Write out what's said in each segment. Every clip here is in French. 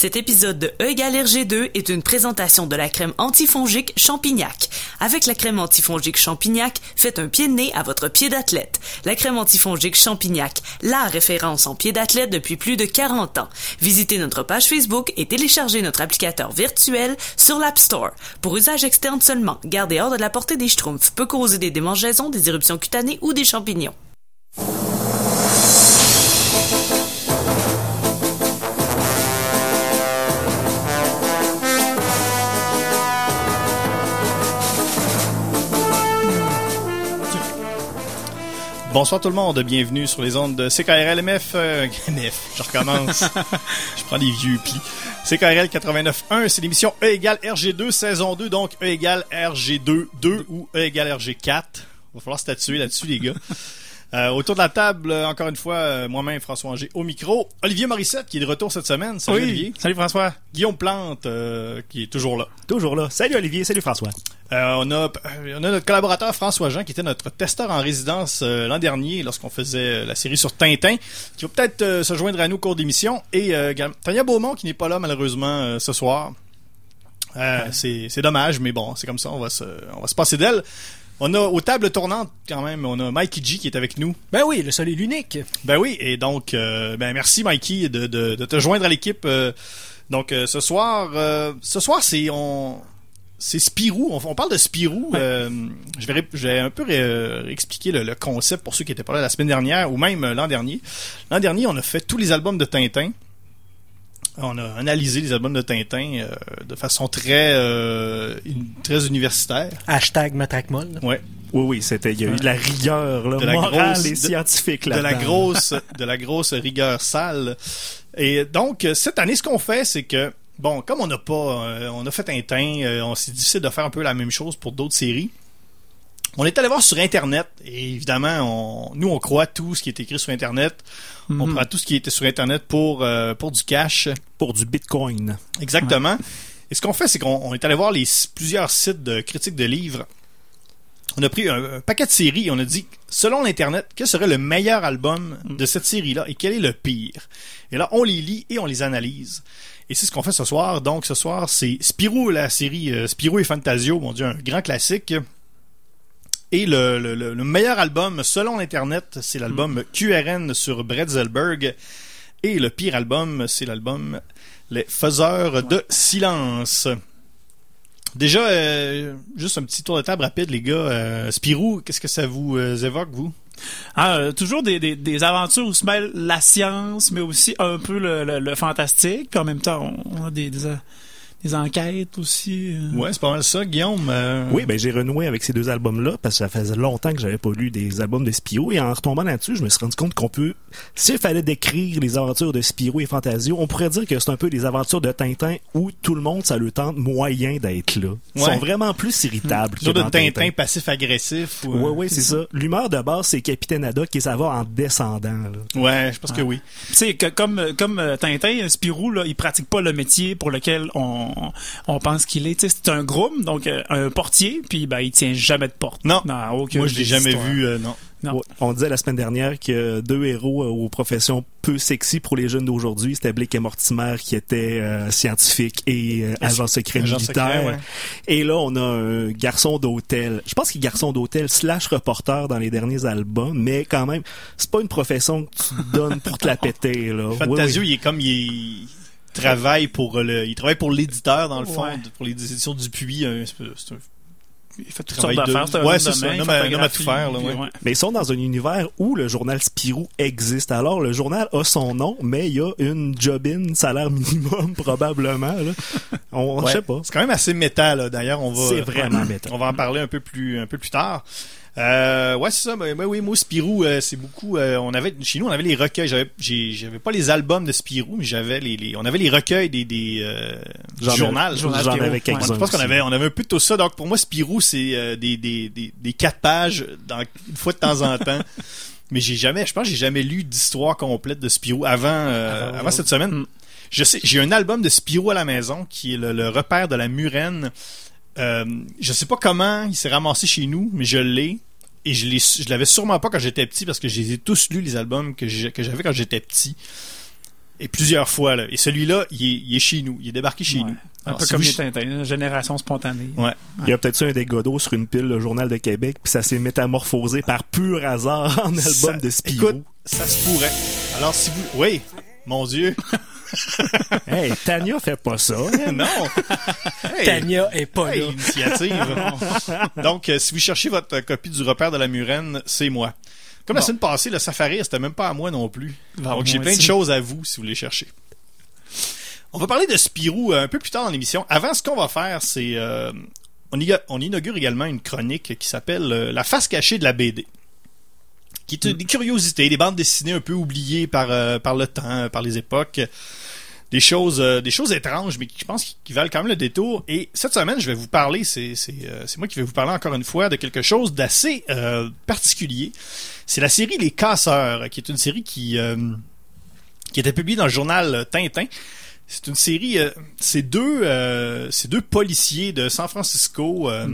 Cet épisode de E égale RG2 est une présentation de la crème antifongique Champignac. Avec la crème antifongique Champignac, faites un pied de nez à votre pied d'athlète. La crème antifongique Champignac, la référence en pied d'athlète depuis plus de 40 ans. Visitez notre page Facebook et téléchargez notre applicateur virtuel sur l'App Store. Pour usage externe seulement, gardez hors de la portée des schtroumpfs, peut causer des démangeaisons, des éruptions cutanées ou des champignons. Bonsoir tout le monde, bienvenue sur les ondes de CKRL-MF. Euh, MF, je recommence. je prends les vieux plis. CKRL 89.1, c'est l'émission E égale RG2 saison 2, donc E égale RG2 2 ou E égale RG4. Il va falloir statuer là-dessus les gars. Euh, autour de la table, euh, encore une fois, euh, moi-même, François Angers, au micro. Olivier Morissette, qui est de retour cette semaine. Salut Oui. Olivier. Salut François. Guillaume Plante, euh, qui est toujours là. Toujours là. Salut Olivier, salut François. Euh, on, a, euh, on a notre collaborateur François Jean, qui était notre testeur en résidence l'an dernier, lorsqu'on faisait la série sur Tintin, qui va peut-être se joindre à nous au cours d'émission. Et euh, Tania Beaumont, qui n'est pas là malheureusement ce soir. Euh, c'est, c'est dommage, mais bon, c'est comme ça, on va se, on va se passer d'elle. On a aux tables tournantes quand même, on a Mikey G qui est avec nous. Ben oui, le seul et l'unique. Ben oui, et donc, euh, ben merci Mikey de, de, de te joindre à l'équipe. euh, donc euh, ce soir, ce soir c'est on, c'est Spirou. On, on parle de Spirou. je vais, je vais un peu réexpliquer le, le concept pour ceux qui étaient pas là la semaine dernière ou même l'an dernier. L'an dernier, on a fait tous les albums de Tintin. On a analysé les albums de Tintin euh, de façon très euh, une- très universitaire. Hashtag Matraquemol. Ouais. Oui, oui, c'était, il y a eu de la rigueur, là, De la morale grosse- et scientifique, de la grosse de la grosse rigueur sale. Et donc cette année ce qu'on fait c'est que bon comme on n'a pas euh, on a fait un teint euh, on s'est difficile de faire un peu la même chose pour d'autres séries. On est allé voir sur internet et évidemment on nous on croit tout ce qui est écrit sur internet. On Mhm. prend tout ce qui était sur internet pour euh, pour du cash. Pour du bitcoin. Exactement. Et ce qu'on fait, c'est qu'on on est allé voir les plusieurs sites de critiques de livres. On a pris un, un paquet de séries et on a dit, selon l'Internet, quel serait le meilleur album de cette série-là et quel est le pire? Et là, on les lit et on les analyse. Et c'est ce qu'on fait ce soir. Donc, ce soir, c'est Spirou, la série euh, Spirou et Fantasio, mon Dieu, un grand classique. Et le, le- le- le meilleur album, selon l'Internet, c'est l'album QRN sur Bretzelberg. Et le pire album, c'est l'album Les Faiseurs de Silence. Déjà, euh, juste un petit tour de table rapide, les gars. Euh, Spirou, qu'est-ce que ça vous euh, évoque, vous? Ah, toujours des, des, des aventures où se mêle la science, mais aussi un peu le, le, le fantastique. Puis en même temps, on, on a des, des, des enquêtes aussi. euh. Ouais, c'est pas mal ça, Guillaume. euh, Oui, ben j'ai renoué avec ces deux albums-là parce que ça faisait longtemps que j'avais pas lu des albums de Spirou et en retombant là-dessus, je me suis rendu compte qu'on peut, s'il fallait décrire les aventures de Spirou et Fantasio, on pourrait dire que c'est un peu des aventures de Tintin où tout le monde, ça le tente moyen d'être là. Ils Ouais. sont vraiment plus irritables que Sur de dans Tintin passif-agressif. ou, euh, Oui, oui, c'est ça. L'humeur de base, c'est Capitaine Haddock et ça va en descendant. Là. Ouais, je pense que oui. Tu sais, comme, comme euh, Tintin, Spirou, là, il pratique pas le métier pour lequel on, on pense qu'il est. Tu sais, c'est un groom, donc euh, un portier, puis ben, il tient jamais de porte. Non. Aucune Moi, je l'ai jamais histoires. vu, euh, non. Non. Ouais. On disait la semaine dernière que deux héros euh, aux professions peu sexy pour les jeunes d'aujourd'hui, c'était Blake et Mortimer qui étaient euh, scientifiques et euh, agents secrets Agent militaires. secret, ouais. Et là, on a un garçon d'hôtel. Je pense qu'il est garçon d'hôtel slash reporter dans les derniers albums, mais quand même, c'est pas une profession que tu donnes pour te la péter. Là. Oui, Fantasio, oui. il est comme, il, il travaille pour le, il travaille pour l'éditeur, dans le fond, Ouais. pour les éditions Dupuis. euh, c'est c'est un Il fait toutes Travail sortes de- d'affaires. c'est un Ouais, homme c'est ça, un homme à- un homme à photographie, tout faire, là, puis, ouais. Mais ils sont dans un univers où le journal Spirou existe. Alors, le journal a son nom, mais il y a une job-in, salaire minimum, probablement. Là. On, Ouais. Je sais pas. C'est quand même assez métal, là. D'ailleurs, on va. C'est vraiment métal. On va en parler un peu plus, un peu plus tard. Euh, ouais, c'est ça. Ben, ben oui, moi, Spirou, euh, c'est beaucoup. euh, on avait chez nous, on avait les recueils. J'avais, j'ai- j'avais pas les albums de Spirou, mais j'avais les, les- on avait les recueils des, des euh, du journal. J'en avais Ouais. quelques-uns je pense qu'on avait, on avait un peu de tout ça. Donc pour moi, Spirou, c'est euh, des, des, des, des quatre pages dans, une fois de temps en temps. Mais j'ai jamais, je pense, que j'ai jamais lu d'histoire complète de Spirou avant, euh, Ah, avant cette semaine. Je sais, j'ai un album de Spirou à la maison qui est le, le repère de la Murène. Euh, je sais pas comment il s'est ramassé chez nous, mais je l'ai. Et je l'ai, je l'avais sûrement pas quand j'étais petit parce que je les ai tous lus les albums que j'ai- que j'avais quand j'étais petit. Et plusieurs fois, là. Et celui-là, il est, il est chez nous. Il est débarqué chez Ouais. nous. Un Alors, peu si comme vous- les Tintins, une génération spontanée. Ouais. Il y a peut-être eu un des godots sur une pile, le Journal de Québec, puis ça s'est métamorphosé par pur hasard en album Ça- de Spirou. Écoute, ça se pourrait. Alors, si vous... Oui, mon Dieu. Hey, Tania fait pas ça. non. Hey. Tania est pas Hey, là. initiative. Donc, euh, si vous cherchez votre copie du repère de la Murène, c'est moi. Comme la semaine passée, le safari, c'était même pas à moi non plus. Bon, Donc, j'ai plein de choses à vous si vous les cherchez. On va parler de Spirou euh, un peu plus tard dans l'émission. Avant, ce qu'on va faire, c'est... euh, on, inaugure également une chronique qui s'appelle euh, La face cachée de la BD. Qui est euh, des curiosités, des bandes dessinées un peu oubliées par, euh, par le temps, par les époques. Des choses, euh, des choses étranges, mais qui, je pense qui valent quand même le détour. Et cette semaine, je vais vous parler, c'est c'est, euh, c'est moi qui vais vous parler encore une fois de quelque chose d'assez euh, particulier. C'est la série Les Casseurs, qui est une série qui, euh, qui était publiée dans le journal Tintin. C'est une série, euh, c'est deux, euh, c'est deux policiers de San Francisco. euh,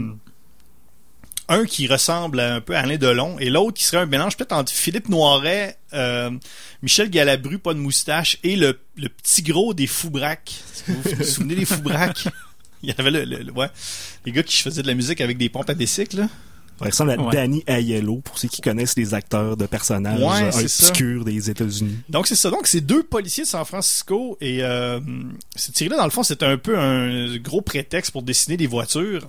Un qui ressemble un peu à Alain Delon et l'autre qui serait un mélange peut-être entre Philippe Noiret, euh, Michel Galabru, pas de moustache, et le, le petit gros des Foubraques. Vous vous souvenez des Foubraques? Il y avait le, le- le- ouais, les gars qui faisaient de la musique avec des pompes à bicycle. Il ressemble à Ouais. Danny Aiello, pour ceux qui connaissent les acteurs de personnages Ouais, c'est ça. obscurs des États-Unis. Donc c'est ça. Donc c'est deux policiers de San Francisco et euh, cette série-là, dans le fond, c'était un peu un gros prétexte pour dessiner des voitures.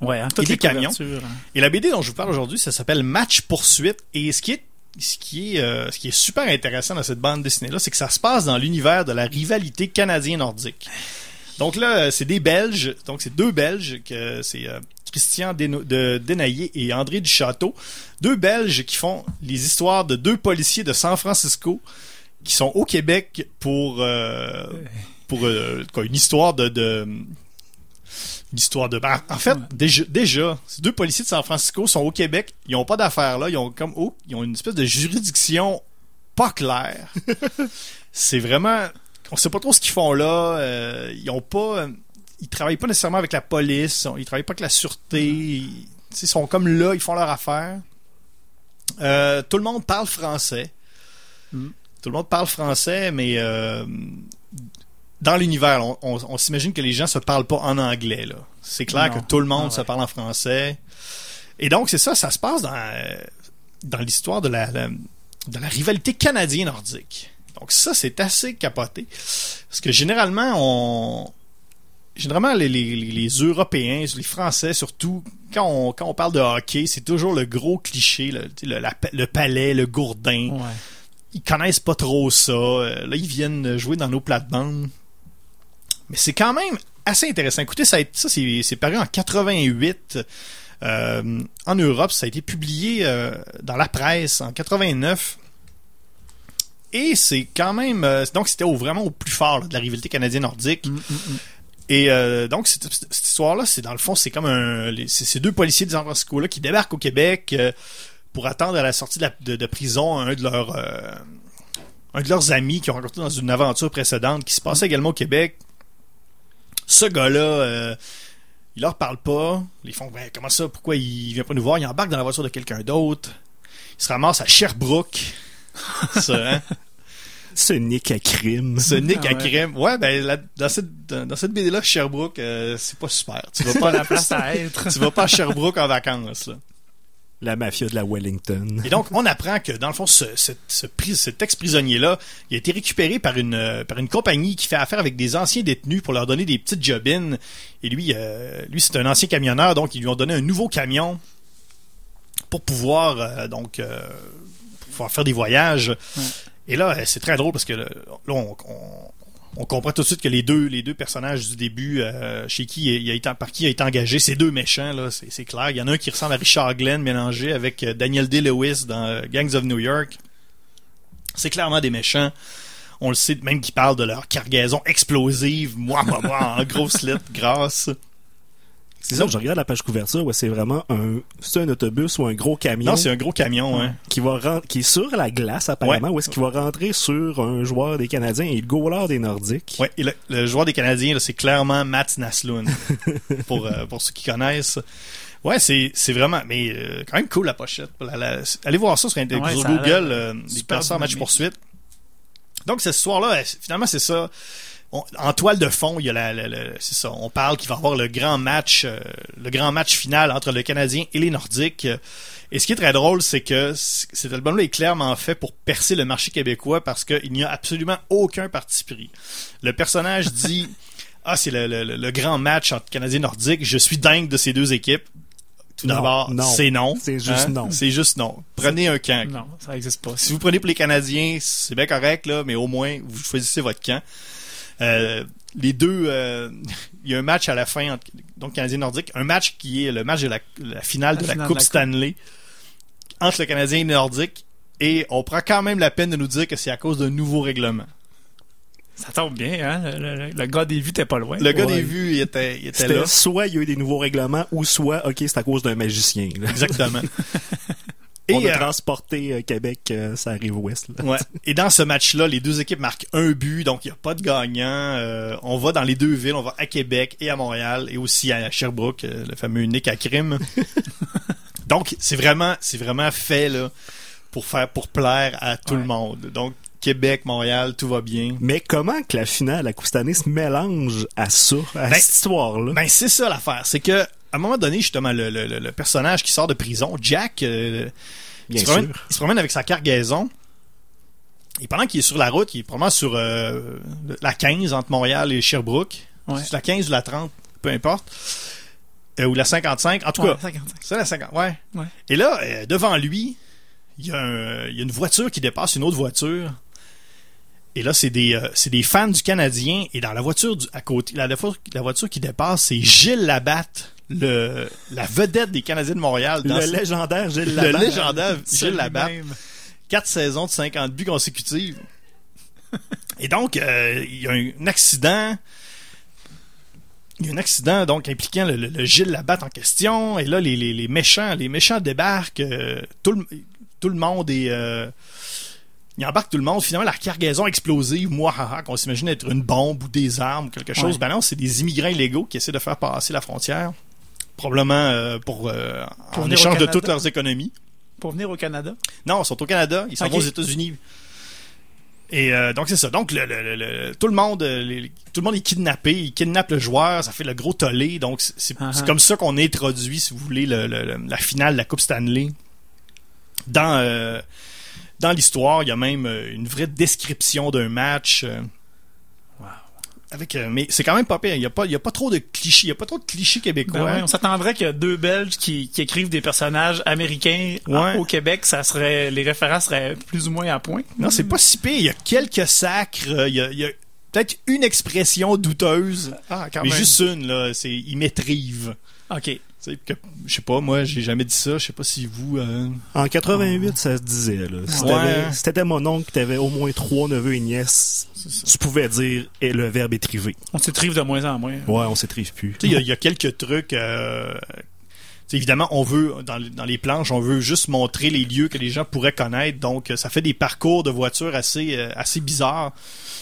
Ouais, hein, Et toutes des les camions. hein. Et la BD dont je vous parle aujourd'hui, ça s'appelle Match Poursuite. Et ce qui est ce qui est euh, ce qui est super intéressant dans cette bande dessinée là, c'est que ça se passe dans l'univers de la rivalité canadien-nordique. Donc là, euh, c'est des Belges, donc c'est deux Belges que c'est euh, Christian Deno- de Denaillé et André Duchâteau, deux Belges qui font les histoires de deux policiers de San Francisco qui sont au Québec pour euh, pour euh, quoi, une histoire de, de une histoire de en fait déjà déjà ces deux policiers de San Francisco sont au Québec ils ont pas d'affaires là ils ont comme oh, ils ont une espèce de juridiction pas claire. C'est vraiment on sait pas trop ce qu'ils font là euh, ils ont pas ils travaillent pas nécessairement avec la police ils travaillent pas avec la sûreté ils sont comme là ils font leur affaire. Euh, tout le monde parle français. Mm. tout le monde parle français mais euh, dans l'univers, on, on- on s'imagine que les gens se parlent pas en anglais. là. C'est clair Non. que tout le monde Ah se parle en français. Et donc, c'est ça, ça se passe dans, euh, dans l'histoire de la, la- de la rivalité canadien-nordique. Donc ça, c'est assez capoté. Parce que généralement, on... Généralement, les, les, les Européens, les Français surtout, quand on, quand on parle de hockey, c'est toujours le gros cliché, le, la- le palais, le gourdin Ouais. ils connaissent pas trop ça. Euh, là, ils viennent jouer dans nos plates-bandes. Mais c'est quand même assez intéressant. Écoutez, ça, ça c'est, paru en 88 euh, en Europe. Ça a été publié euh, dans la presse en 89. Et c'est quand même... euh, donc, c'était au- vraiment au plus fort là, de la rivalité canadienne-nordique. Mm, mm, mm. Et donc, cette, cette histoire-là, c'est dans le fond, c'est comme un... C'est ces deux policiers de San Francisco-là qui débarquent au Québec pour attendre à la sortie de, la- de- de prison un de leurs... un de leurs amis qui ont rencontré dans une aventure précédente qui se passait également au Québec. Ce gars-là, euh, il leur parle pas. Ils font, ben, comment ça, pourquoi il vient pas nous voir? Il embarque dans la voiture de quelqu'un d'autre. Il se ramasse à Sherbrooke. ça, hein? Ce Nick à crime. Ce Nick Ah à ouais. crème. Ouais, ben, dans cette, dans, cette BD-là, Sherbrooke, euh, c'est pas super. Tu vas Pas pas, la place à être. tu vas pas à Sherbrooke en vacances, là. La mafia de la Wellington. Et donc, on apprend que, dans le fond, ce, ce- ce pris- cet ex-prisonnier-là, il a été récupéré par une, euh, par une compagnie qui fait affaire avec des anciens détenus pour leur donner des petites jobines. Et lui, euh, lui c'est un ancien camionneur, donc ils lui ont donné un nouveau camion pour pouvoir, euh, donc, euh, pour pouvoir faire des voyages. Et là, c'est très drôle parce que là, là, on, on- on comprend tout de suite que les deux, les deux personnages du début, euh, chez qui il a été, par qui il a été engagé, ces deux méchants, là, c'est, clair. Il y en a un qui ressemble à Richard Glenn mélangé avec euh, Daniel Day-Lewis dans euh, Gangs of New York. C'est clairement des méchants. On le sait, même qu'ils parlent de leur cargaison explosive, moi, moi, moi, en grosses lettres grasses. C'est ça, je regarde la page couverture, ouais, c'est vraiment un, c'est un autobus ou un gros camion Non, c'est un gros camion, hein. qui va ren- qui est sur la glace apparemment, ou est-ce qu'il va rentrer sur un joueur des Canadiens et le goaler des Nordiques. Ouais, et le, le joueur des Canadiens, là, c'est clairement Matt Naslund. pour, euh, pour ceux qui connaissent. Ouais, c'est, c'est vraiment, mais euh, quand même cool la pochette. La- la- allez voir ça sur, Ouais, sur ça a Google, euh, des passeurs match poursuite. Donc, cette histoire-là, euh, finalement, c'est ça. On- en toile de fond, il y a la, la- la- c'est ça. On parle qu'il va y avoir le grand match, euh, le grand match final entre le Canadien et les Nordiques. Euh, Et ce qui est très drôle, c'est que cet album-là est clairement fait pour percer le marché québécois parce qu'il n'y a absolument aucun parti pris. Le personnage dit Ah, c'est le, le- grand match entre Canadien et Nordique. Je suis dingue de ces deux équipes. Tout d'abord, c'est non. C'est juste Hein? non. C'est juste non. Prenez un camp. Non, ça existe pas. Si vous prenez pour les Canadiens, c'est bien correct, là, mais au moins, vous choisissez votre camp. Euh, les deux, euh, il y a un match à la fin entre donc Canadien Nordique, un match qui est le match de la, la finale La de la finale Coupe de la Coupe. Stanley entre le Canadien et le Nordique, et on prend quand même la peine de nous dire que c'est à cause d'un nouveau règlement. Ça tombe bien, hein? Le, le- le gars des vues t'es pas loin. Le gars Ouais. des vues, il était, il était là. soit il y a eu des nouveaux règlements, ou soit, ok, c'est à cause d'un magicien. là. Exactement. On a euh, transporté euh, Québec, euh, ça arrive ouest. Là. Ouais. Et dans ce match-là, les deux équipes marquent un but, donc il n'y a pas de gagnant. Euh, on va dans les deux villes, on va à Québec et à Montréal, et aussi à Sherbrooke, le fameux Nick à crime. donc c'est vraiment, c'est vraiment fait là pour faire, pour plaire à tout Ouais. le monde. Donc Québec, Montréal, tout va bien. Mais comment que la finale à année se mélange à ça, à Ben, cette histoire-là? Ben c'est ça l'affaire, c'est que à un moment donné, justement, le, le- le- le personnage qui sort de prison, Jack, euh, il, se promène, sûr. il se promène avec sa cargaison. Et pendant qu'il est sur la route, il est probablement sur euh, la 15 entre Montréal et Sherbrooke. Ouais. Sur la 15 ou la 30, peu importe. Euh, ou la 55, en tout Ouais, cas. 55. C'est la 50, ouais. Ouais. Et là, devant lui, il y, a un- il y a une voiture qui dépasse une autre voiture. Et là, c'est des, euh, des fans du Canadien. Et dans la voiture du, à côté, la, la voiture qui dépasse, c'est Gilles Labatte, le, la vedette des Canadiens de Montréal. Dans Le ce- légendaire Gilles le Labatte. légendaire Gilles Labatte. Quatre saisons de 50 buts consécutives. Et donc, euh, il y a un accident. Il y a un accident donc impliquant le, le- le Gilles Labatte en question. Et là, les, les- les méchants, les méchants débarquent. euh, tout, le, tout le monde est. euh, ils embarquent tout le monde. Finalement, la cargaison explosive, moi, qu'on s'imagine être une bombe ou des armes ou quelque chose. Ouais. Ben non, c'est des immigrants illégaux qui essaient de faire passer la frontière. Probablement euh, pour, euh, Pour en échange de toutes leurs économies. Pour venir au Canada. Non, ils sont au Canada, ils vont aux États-Unis. Et euh, donc c'est ça. Donc le, le- le- le- tout le monde, les- tout le monde est kidnappé, ils kidnappent le joueur, ça fait le gros tollé. Donc c'est Uh-huh. c'est comme ça qu'on introduit, si vous voulez, le- le- le- la finale de la Coupe Stanley. Dans euh, dans l'histoire, il y a même une vraie description d'un match. euh, avec, euh, mais c'est quand même pas pire. Il y a pas, il y a pas trop de clichés, il y a pas trop de clichés québécois. Ben ouais, on s'attendrait que deux Belges qui, qui écrivent des personnages américains en- au Québec, ça serait les références seraient plus ou moins à point. Non, c'est pas si pire. Il y a quelques sacres. euh, Il y a, il y a peut-être une expression douteuse. Ah, quand mais juste une, là. C'est il m'étrive. OK. Sais, que- Je sais pas, moi, j'ai jamais dit ça. Je sais pas si vous. euh, En 88, ça se disait. Là. Si Ouais. t'avais- si t'étais mon oncle, t'avais au moins trois neveux et nièces, tu pouvais dire et le verbe étriver. On s'étrive de moins en moins. Ouais, on s'étrive plus. Tu sais, il y a- il y, a quelques trucs. euh, évidemment, on veut, dans, les- dans les planches, on veut juste montrer les lieux que les gens pourraient connaître. Donc, ça fait des parcours de voitures assez, euh, assez bizarres.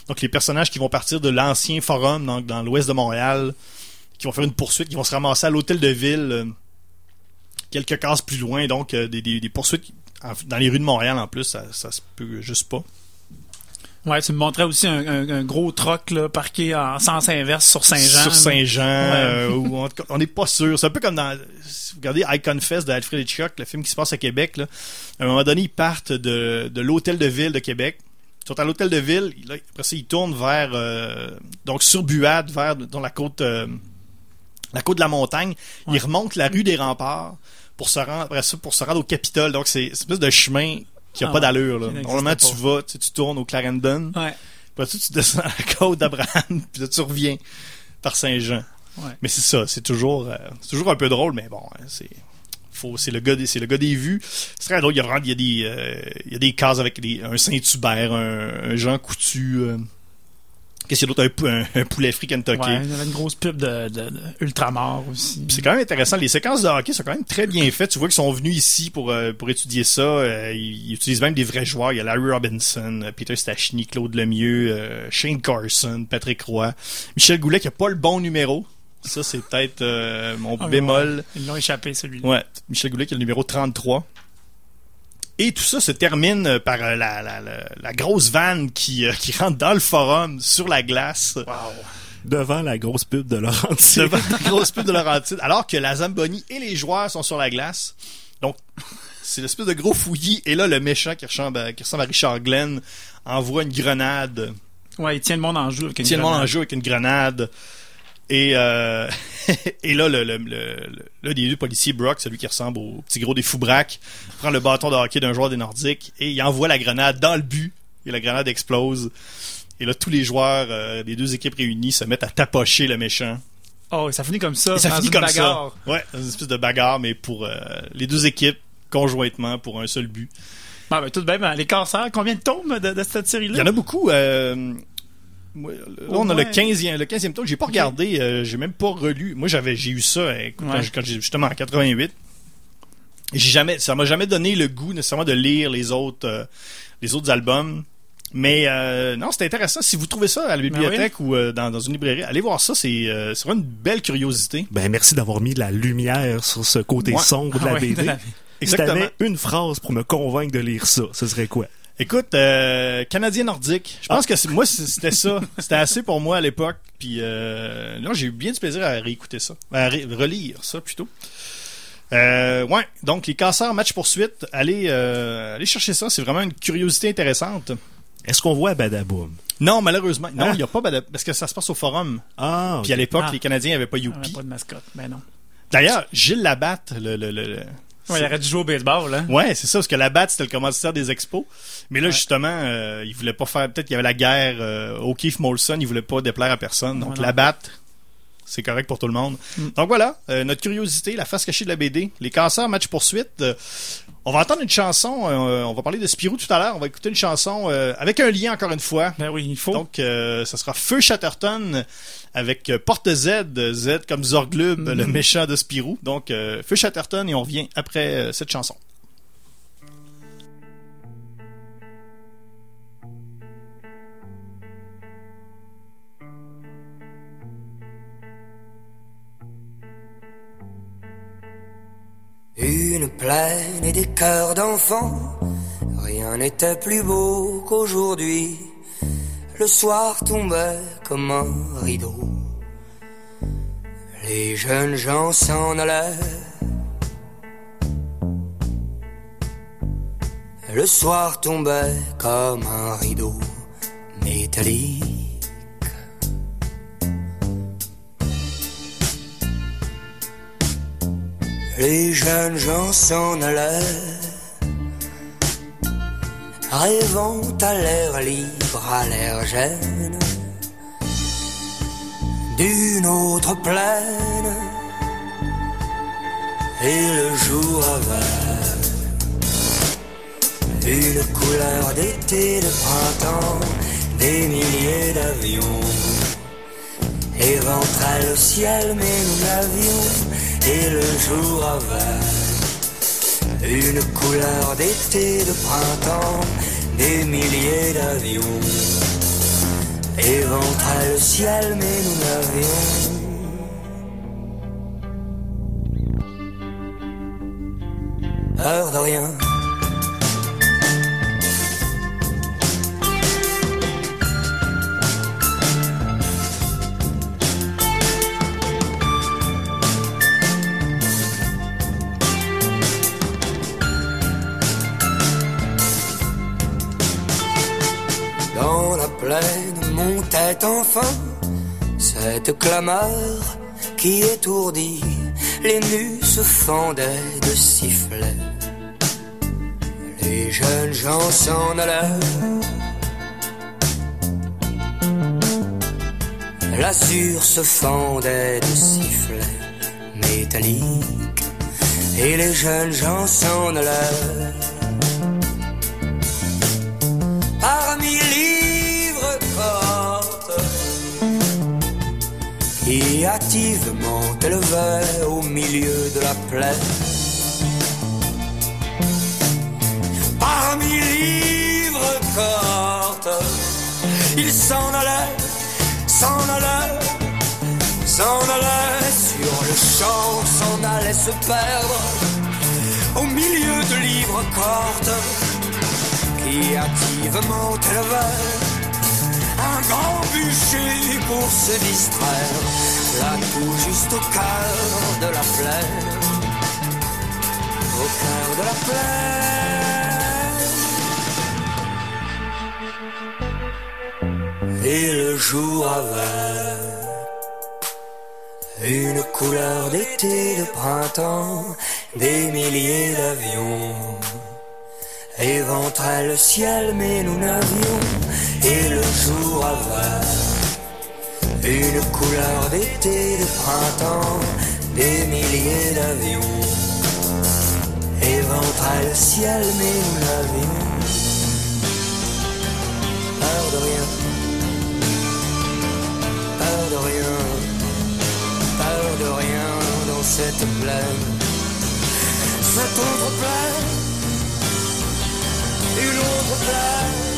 Donc, les personnages qui vont partir de l'ancien forum donc, dans l'ouest de Montréal, qui vont faire une poursuite, qui vont se ramasser à l'hôtel de ville, euh, quelques cases plus loin. Donc, euh, des, des- des poursuites dans les rues de Montréal, en plus, ça, ça se peut juste pas. Ouais, tu me montrais aussi un, un- un gros troc là, parqué en sens inverse sur Saint-Jean. Sur. Saint-Jean, euh, ou en tout cas, on n'est pas sûr. C'est un peu comme dans, si vous regardez I Confess de Alfred Hitchcock, le film qui se passe à Québec, là. À un moment donné, ils partent de, de l'hôtel de ville de Québec. Ils sont à l'hôtel de ville, là, après ça, ils tournent vers, euh, donc sur Buade, vers, dans la côte, euh, la côte de la montagne. Ils Ouais. remontent la rue des remparts pour se rendre, après ça, pour se rendre au Capitole. Donc, c'est une espèce de chemin qui a Ah pas d'allure, là. Normalement, tu vas, tu, tournes au Clarendon. Ouais. Puis là, tu descends la côte d'Abraham, puis là, tu reviens par Saint-Jean. Ouais. Mais c'est ça, c'est toujours, euh, toujours un peu drôle, mais bon, hein, c'est, faut, c'est le gars, des, c'est le gars des vues. C'est très drôle. Il y a, vraiment- il y a des, euh, il y a des cases avec des, un Saint-Hubert, un, un Jean Coutu. euh, Qu'est-ce qu'il y a d'autre? Un, pou- un, un poulet frit Kentucky. Ouais, il y avait une grosse pub de, de, de Ultramar aussi. C'est quand même intéressant. Les séquences de hockey sont quand même très bien faites. Tu vois qu'ils sont venus ici pour, euh, pour étudier ça. Euh, ils, ils utilisent même des vrais joueurs. Il y a Larry Robinson, euh, Peter Stachny, Claude Lemieux, euh, Shane Carson, Patrick Roy, Michel Goulet qui a pas le bon numéro. Ça, c'est peut-être mon Ah, bémol. ouais. Ils l'ont échappé, celui-là. Ouais, Michel Goulet qui a le numéro 33. Et tout ça se termine par euh, la, la, la, la grosse vanne qui, euh, qui rentre dans le forum sur la glace. Devant la grosse pub de Laurentide. devant la grosse pub de Laurentide, alors que la Zamboni et les joueurs sont sur la glace. Donc, c'est l'espèce de gros fouillis. Et là, le méchant qui ressemble à, qui ressemble à Richard Glenn envoie une grenade. Ouais, il tient le monde en jeu. Avec Il une tient le monde en jeu avec une grenade. Et, euh, et là, le, le, le, des deux policiers, Brock, celui qui ressemble au petit gros des Foubraques, prend le bâton de hockey d'un joueur des Nordiques et il envoie la grenade dans le but. Et la grenade explose. Et là, tous les joueurs euh, des deux équipes réunies se mettent à tapocher le méchant. Oh, ça finit comme ça. Et ça finit comme bagarre. ça. Ouais, dans une espèce de bagarre, mais pour euh, les deux équipes conjointement pour un seul but. Ah, ben, tout de même, les cancers, combien de tomes de, de cette Il série-là? y en a beaucoup. Euh, moi, là, on a le moins. 15e, le 15e tome. J'ai pas regardé, euh, j'ai même pas relu. Moi, j'avais, j'ai eu ça écoute, quand Ouais. justement en 88. Et J'ai jamais, ça m'a jamais donné le goût nécessairement de lire les autres, euh, les autres albums. Mais euh, non, c'est intéressant. Si vous trouvez ça à la bibliothèque ou euh, dans, dans une librairie, allez voir ça. C'est euh, vraiment une belle curiosité. Ben, merci d'avoir mis la lumière sur ce côté Ouais. sombre de Ah la ouais, BD. de la- Si t'avais une phrase pour me convaincre de lire ça, ce serait quoi? Écoute, euh, Canadien nordique. Je pense que c'est- moi c'était ça. C'était assez pour moi à l'époque. Puis euh, là, j'ai eu bien du plaisir à réécouter ça, à ré- relire ça plutôt. Euh, ouais, donc les casseurs match poursuite, allez, euh, allez chercher ça. C'est vraiment une curiosité intéressante. Est-ce qu'on voit Badaboum? Non, malheureusement, non, Hein? il n'y a pas Bada- parce que ça se passe au forum. Ah, Puis à l'époque, Ah. les Canadiens n'avaient pas Youpi. pas de mascotte. Ben non. D'ailleurs, Gilles Labatte, le, le, le- le- Ouais, il aurait dû jouer au baseball, hein. Ouais, c'est ça, parce que la BAT, c'était le commanditaire des expos. Mais là, justement, euh, il voulait pas faire... Peut-être qu'il y avait la guerre euh, O'Keefe Molson, il voulait pas déplaire à personne. Donc, non. la BAT, c'est correct pour tout le monde. Mm. Donc voilà, euh, notre curiosité, la face cachée de la BD. Les cancers, match poursuite. On va entendre une chanson, euh, on va parler de Spirou tout à l'heure. On va écouter une chanson euh, avec un lien, encore une fois. Ben oui, il faut. Donc, euh, ça sera Feu Chatterton avec euh, Porte Z, Z comme Zorglub, Mhm. le méchant de Spirou. Donc, euh, Feu Chatterton et on revient après cette chanson. Une plaine et des cœurs d'enfants, rien n'était plus beau qu'aujourd'hui. Le soir tombait comme un rideau. Les jeunes gens s'en allaient. Le soir tombait comme un rideau métallique. Les jeunes gens s'en allaient, rêvant à l'air libre, à l'air gêne, d'une autre plaine. Et le jour avait une couleur d'été, de printemps, des milliers d'avions éventraient le ciel, mais nous l'avions, et le jour avait une couleur d'été, de printemps, des milliers d'avions éventraient le ciel, mais nous l'avions. Peur de rien. Plaine montait enfin cette clameur qui étourdit. Les nus se fendaient de sifflets. Les jeunes gens s'en allaient. L'azur se fendait de sifflets métalliques. Et les jeunes gens s'en allaient. Qui hâtivement élevaient au milieu de la plaine. Parmi livres cortes, il s'en allait, s'en allait, s'en allait. Sur le champ, s'en allait se perdre. Au milieu de livres cordes qui activement élevèrent un grand bûcher pour se distraire, là tout juste au cœur de la plaine, au cœur de la plaine. Et le jour avait une couleur d'été, de printemps, des milliers d'avions. Éventraient le ciel, mais nous n'avions, et le jour avait une couleur d'été, de printemps, des milliers d'avions. Éventraient le ciel, mais nous n'avions peur de rien, peur de rien. Peur de rien dans cette plaine. Cette autre plaine, une autre plaine,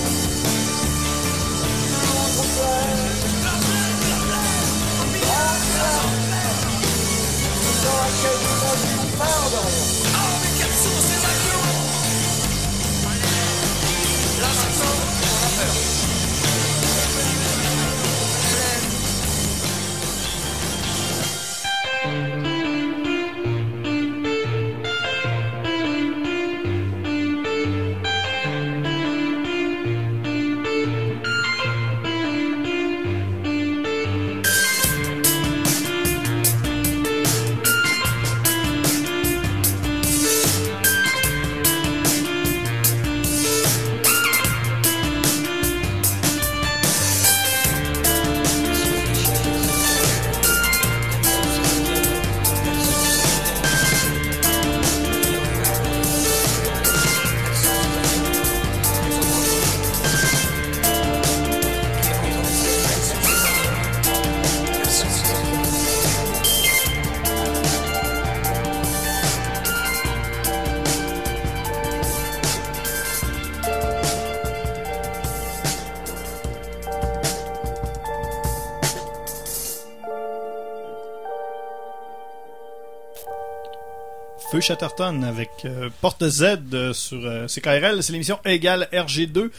Chatterton avec euh, Porte Z euh, sur euh, CKRL. C'est l'émission égale RG2.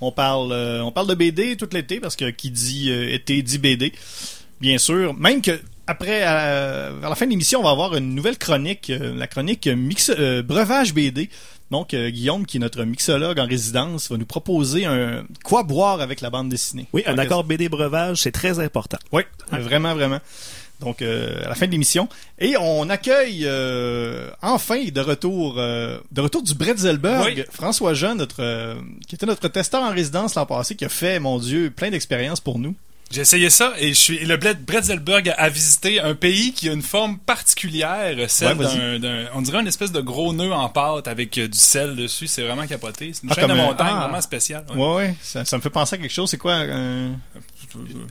On parle, euh, on parle de BD tout l'été parce que qui dit été dit BD. Bien sûr. Même que après, vers la fin de l'émission, on va avoir une nouvelle chronique, la chronique mix, breuvage BD. Donc, euh, Guillaume, qui est notre mixologue en résidence, va nous proposer un quoi boire avec la bande dessinée. Oui, un accord BD breuvage, c'est très important. oui, vraiment, vraiment. Donc, euh, à la fin de l'émission. Et on accueille euh, enfin de retour euh, de retour du Bretzelberg, Oui. François Jean, notre, euh, qui était notre testeur en résidence l'an passé, qui a fait, mon Dieu, plein d'expériences pour nous. J'ai essayé ça et je suis le Bre- Bretzelberg a visité un pays qui a une forme particulière, celle Ouais, d'un, d'un- on dirait une espèce de gros nœud en pâte avec euh, du sel dessus. C'est vraiment capoté. C'est une Ah, chaîne de montagne ah. vraiment spéciale. Ouais. Ouais, ouais, ça, ça me fait penser à quelque chose. C'est quoi un...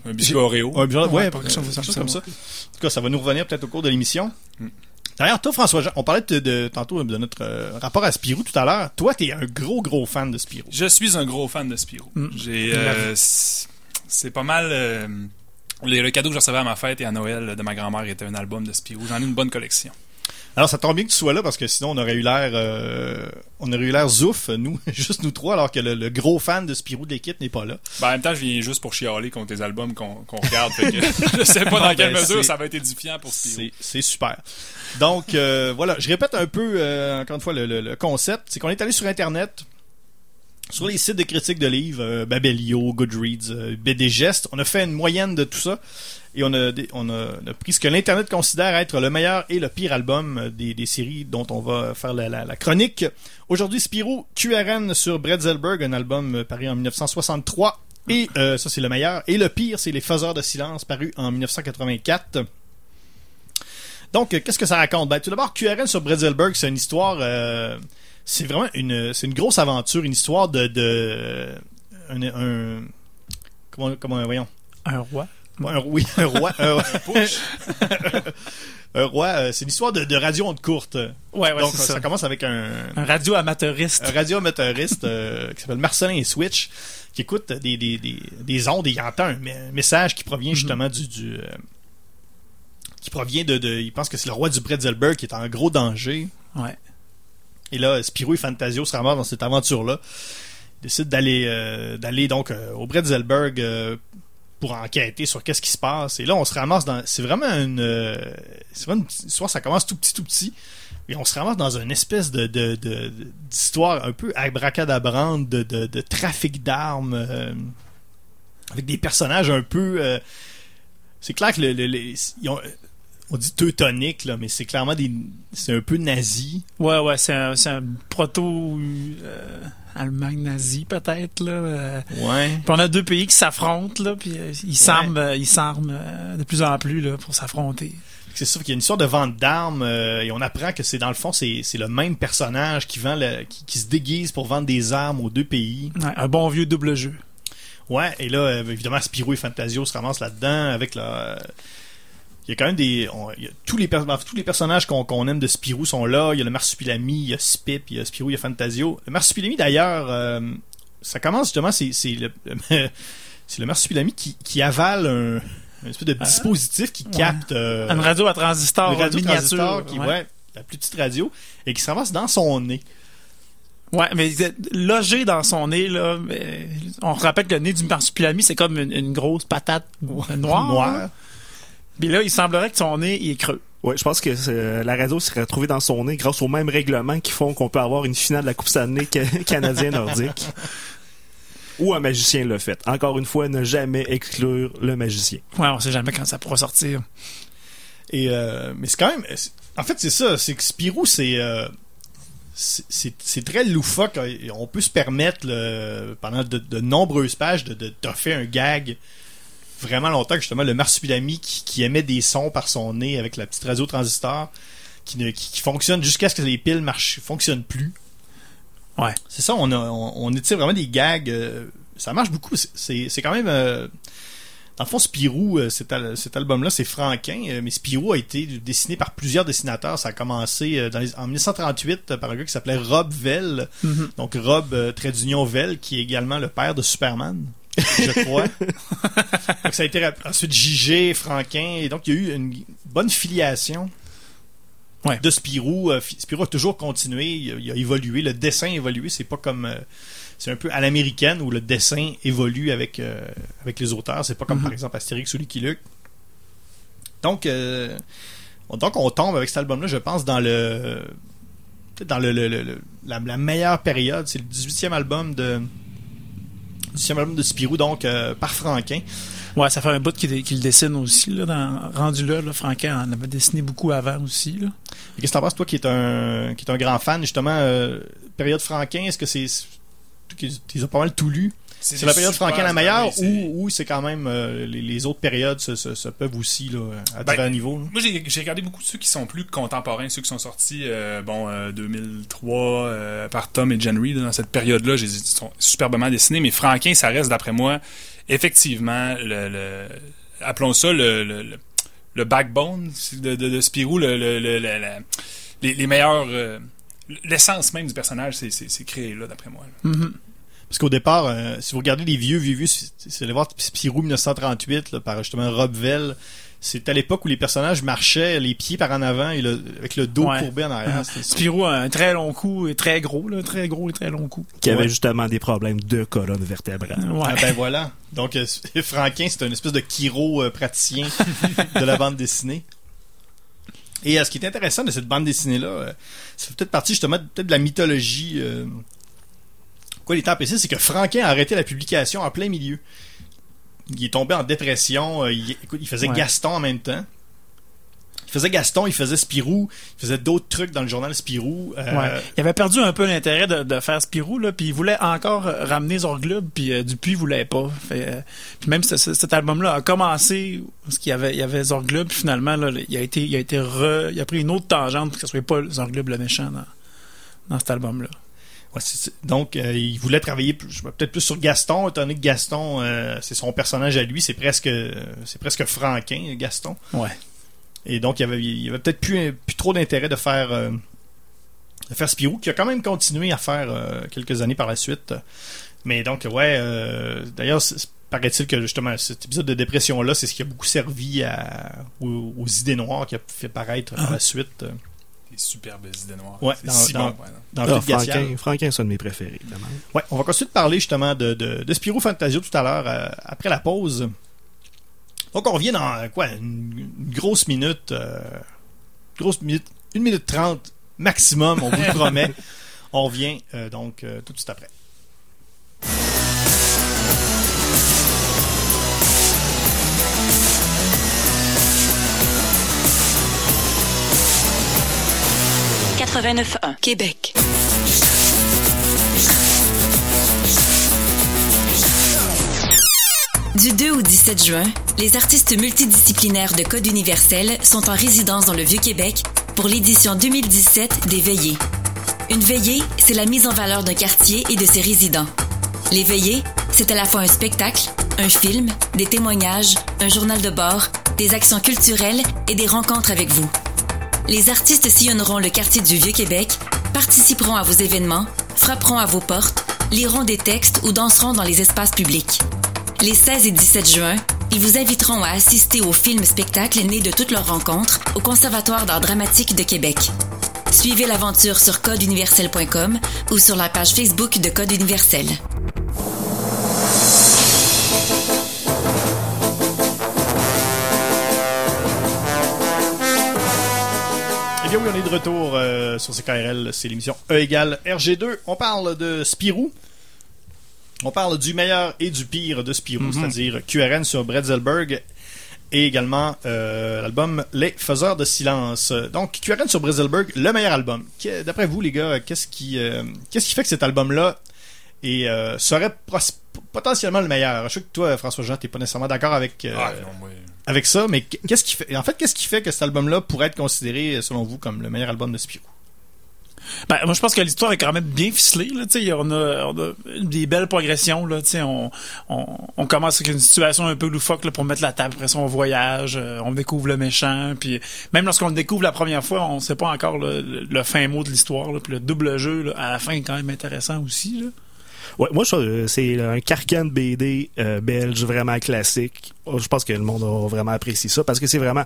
Un biscuit Oreo. Ouais, genre- ouais, quelque quelque chose- chose, quelque chose comme ça. En tout cas, ça va nous revenir peut-être au cours de l'émission. Mm. D'ailleurs, toi, François on parlait de, de- tantôt de notre euh, rapport à Spirou tout à l'heure. Toi, t'es un gros, gros fan de Spirou. Je suis un gros fan de Spirou. Mm. J'ai, euh, c'est c'est pas mal. euh, le, le cadeau que je recevais à ma fête et à Noël de ma grand-mère était un album de Spirou. J'en ai une bonne collection. Alors, ça tombe bien que tu sois là parce que sinon, on aurait eu l'air, euh, on aurait eu l'air zouf, nous, juste nous trois, alors que le, le gros fan de Spirou de l'équipe n'est pas là. Ben, en même temps, je viens juste pour chialer contre les albums qu'on regarde. fait que je sais pas dans quelle Ben, mesure ça va être édifiant pour Spirou. C'est, c'est super. Donc, euh, voilà, je répète un peu, euh, encore une fois, le, le- le concept. C'est qu'on est allé sur Internet, sur les sites de critiques de livres, euh, Babelio, Goodreads, euh, BD Gest. On a fait une moyenne de tout ça. Et on a, on a, pris ce que l'Internet considère être le meilleur et le pire album euh, des, séries dont on va faire la, chronique. Aujourd'hui, Spirou, QRN sur Bretzelberg, un album euh, paru en 1963. Et euh, ça, c'est le meilleur. Et le pire, c'est Les Faiseurs de silence, paru en 1984. Donc, euh, qu'est-ce que ça raconte? Ben, tout d'abord, QRN sur Bretzelberg, c'est une histoire... c'est vraiment une, c'est une grosse aventure, une histoire de... de un, un- comment, comment, voyons? Un roi? Un- oui, un roi. Un, un roi, euh, c'est une histoire de, de radio onde courte. Ouais, ouais, Donc, c'est ça. ça. commence avec un, Un radio amateuriste. un radioamateuriste euh, qui s'appelle Marcelin Switch, qui écoute des, des, des, des ondes et il entend un, me- un message qui provient justement du... du euh, qui provient de, de... Il pense que c'est le roi du Bretzelberg qui est en gros danger. Ouais. Et là, Spirou et Fantasio se ramassent dans cette aventure-là. Ils décident d'aller euh, d'aller donc au Bretzelberg pour enquêter sur qu'est-ce qui se passe. Et là, on se ramasse dans... C'est vraiment une... euh, c'est vraiment une histoire, ça commence tout petit, tout petit. Et on se ramasse dans une espèce de, d'histoire un peu abracadabrante de, de, de trafic d'armes euh, avec des personnages un peu... euh, c'est clair que le, on dit teutonique, là, mais c'est clairement des... C'est un peu nazi. Ouais, ouais, c'est un, proto Allemagne nazie peut-être là. euh. Ouais. Puis on a deux pays qui s'affrontent là, puis euh, ils s'arment, euh, ils s'arment euh, de plus en plus là pour s'affronter. C'est sûr qu'il y a une histoire de vente d'armes euh, et on apprend que c'est dans le fond c'est c'est le même personnage qui vend le, qui, qui se déguise pour vendre des armes aux deux pays. Ouais, un bon vieux double jeu. Ouais, et là euh, évidemment Spirou et Fantasio se ramassent là-dedans avec la il y a quand même des on- il y a tous les tous les personnages qu'on aime de Spirou sont là, il y a le Marsupilami, il y a Spip, il y a Spirou, il y a Fantasio. Le Marsupilami d'ailleurs euh, ça commence justement c'est c'est le c'est le Marsupilami qui qui avale un espèce de dispositif qui Ouais. capte euh, Une radio à transistor, une radio miniature. transistor qui, ouais. ouais, la plus petite radio, et qui se ramasse dans son nez. Ouais, mais logé dans son nez, là, on rappelle que le nez du marsupilami, c'est comme une, une grosse patate noire. Noir. Puis là, il semblerait que son nez, il est creux. Ouais, je pense que c'est- la radio s'est retrouvée dans son nez grâce aux mêmes règlements qui font qu'on peut avoir une finale de la Coupe Stanley ca- canadien nordique. Ou un magicien l'a fait. Encore une fois, ne jamais exclure le magicien. Ouais, on sait jamais quand ça pourra sortir. Et euh, mais c'est quand même. En fait, c'est ça. C'est que Spirou, c'est. euh, c'est- très loufoque. On peut se permettre, le- pendant de, de nombreuses pages, de, de toffer un gag vraiment longtemps. que Justement, le marsupilami qui, qui émet des sons par son nez avec la petite radio transistor qui, ne, qui, qui fonctionne jusqu'à ce que les piles marchent, fonctionnent plus. Ouais. C'est ça, on, a, on, on étire vraiment des gags. euh, ça marche beaucoup. C'est- quand même. euh, dans le fond, Spirou, euh, cet, al- cet album-là, c'est Franquin, mais Spirou a été dessiné par plusieurs dessinateurs. Ça a commencé dans les- en 1938 euh, par un gars qui s'appelait Rob Vell. Mhm. Donc Rob, trait d'union Vell, qui est également le père de Superman, je crois. donc ça a été ensuite JG, Franquin, et donc il y a eu une bonne filiation Ouais. de Spirou. Euh, Spirou a toujours continué, il a, il a évolué, le dessin a évolué, c'est pas comme... euh, c'est un peu à l'américaine où le dessin évolue avec, euh, avec les auteurs. C'est pas comme Mhm. par exemple Astérix ou Lucky Luke. Donc, euh, donc on tombe avec cet album-là, je pense, dans le dans le, le- le- le- la, la meilleure période. C'est le 18e album de 18e album de Spirou, donc euh, par Franquin. Ouais, ça fait un bout qu'il dessine aussi, là, dans, rendu là, là, Franquin en avait dessiné beaucoup avant aussi, là. Qu'est-ce que t'en penses, toi, qui est un, qui est un grand fan, justement, euh, période Franquin, est-ce que c'est. Tu as pas mal tout lu? C'est la période Franquin la meilleure ou, ou c'est quand même euh, les, les autres périodes se, se- se peuvent aussi là, à Ben, divers niveaux. là. Moi, j'ai j'ai regardé beaucoup de ceux qui sont plus contemporains, ceux qui sont sortis, euh, bon, euh, 2003, euh, par Tom et Jen Reed, dans cette période-là, j'ai- ils sont superbement dessinés, mais Franquin, ça reste, d'après moi, effectivement, le, le- appelons ça le, le, le- le backbone de, de, de Spirou, le, le- le- le- la- les, les meilleurs... euh, L'essence même du personnage, c'est- c'est c'est créé là, d'après moi. là. Mhm. Parce qu'au départ, euh, si vous regardez les vieux, vieux, vieux, c'est c'est allez voir Spirou 1938 là, par justement Rob Vell. C'est à l'époque où les personnages marchaient les pieds par en avant et le, avec le dos Ouais. courbé en arrière. Spirou a un très long cou et très gros, là, très gros et très long cou. Qui avait Ouais. justement des problèmes de colonne vertébrale. Ouais. Ah ben voilà. Donc euh, Franquin, c'est une espèce de chiro euh, praticien de la bande dessinée. Et euh, ce qui est intéressant de cette bande dessinée là, euh, ça fait peut-être partie justement de- peut-être de la mythologie. Quoi, les temps précis, c'est que Franquin a arrêté la publication en plein milieu. Il est tombé en dépression. euh, il, écoute, il faisait Ouais. Gaston en même temps. Il faisait Gaston, il faisait Spirou, il faisait d'autres trucs dans le journal Spirou. euh, Ouais. Il avait perdu un peu l'intérêt de, de faire Spirou, là, puis il voulait encore ramener Zorglub, puis euh, Dupuis voulait pas. Fait, euh, puis même ce- ce- cet album-là a commencé parce qu'il y avait, il y avait Zorglub, puis finalement, là, il a été, il a été re, il a pris une autre tangente pour que ce soit pas Zorglub le méchant dans, dans cet album-là. Ouais, donc, euh, il voulait travailler peut-être plus sur Gaston, étant donné que Gaston, euh, c'est son personnage à lui, c'est presque, c'est presque Franquin, Gaston. Ouais. Et donc, il y avait, il y avait peut-être plus, plus trop d'intérêt de faire, euh, de faire Spirou, qui a quand même continué à faire quelques années par la suite. Mais donc, ouais, d'ailleurs, paraît-il que justement, cet épisode de dépression-là, c'est ce qui a beaucoup servi à, aux, aux idées noires qui a fait paraître par la suite. Des superbes idées noires. Ouais, c'est dans- si dans- bon. Franquin, Franquin, c'est un de mes préférés, évidemment. Ouais, on va continuer de parler justement de, de, de Spirou Fantasio tout à l'heure, euh, après la pause. Donc on revient dans quoi, une, une grosse minute, euh, grosse minute, une minute trente maximum, on vous le promet. On revient euh, donc euh, tout de suite après. Du 2 au 17 juin, les artistes multidisciplinaires de Code universel sont en résidence dans le Vieux-Québec pour l'édition 2017 des Veillées. Une veillée, c'est la mise en valeur d'un quartier et de ses résidents. Les veillées, c'est à la fois un spectacle, un film, des témoignages, un journal de bord, des actions culturelles et des rencontres avec vous. Les artistes sillonneront le quartier du Vieux-Québec, participeront à vos événements, frapperont à vos portes, liront des textes ou danseront dans les espaces publics. Les 16 et 17 juin, ils vous inviteront à assister au film-spectacle né de toutes leurs rencontres au Conservatoire d'art dramatique de Québec. Suivez l'aventure sur codeuniversel.com ou sur la page Facebook de Code Universel. Eh bien oui, on est de retour euh, sur CKRL, c'est l'émission E égale RG2. On parle de Spirou. On parle du meilleur et du pire de Spirou, c'est-à-dire QRN sur Bretzelberg et également euh, l'album Les Faiseurs de Silence. Donc QRN sur Bretzelberg, le meilleur album. D'après vous les gars, qu'est-ce qui, euh, qu'est-ce qui fait que cet album-là serait potentiellement le meilleur? Je sais que toi, François-Jean, t'es pas nécessairement d'accord avec... Ah, non, avec ça, mais qu'est-ce qui fait, en fait, qu'est-ce qui fait que cet album-là pourrait être considéré, selon vous, comme le meilleur album de Spirou? Ben, moi, je pense que l'histoire est quand même bien ficelée. Là, on, a, on a des belles progressions. Là, on, on, on commence avec une situation un peu loufoque là, pour mettre la table. Après ça, on voyage, euh, on découvre le méchant. Puis même lorsqu'on le découvre la première fois, on sait pas encore le, le- fin mot de l'histoire. Puis le double jeu, là, à la fin, est quand même intéressant aussi. Là. Ouais, moi, que c'est un carcan de BD euh, belge vraiment classique. Oh, Je pense que le monde a vraiment apprécié ça parce que c'est vraiment,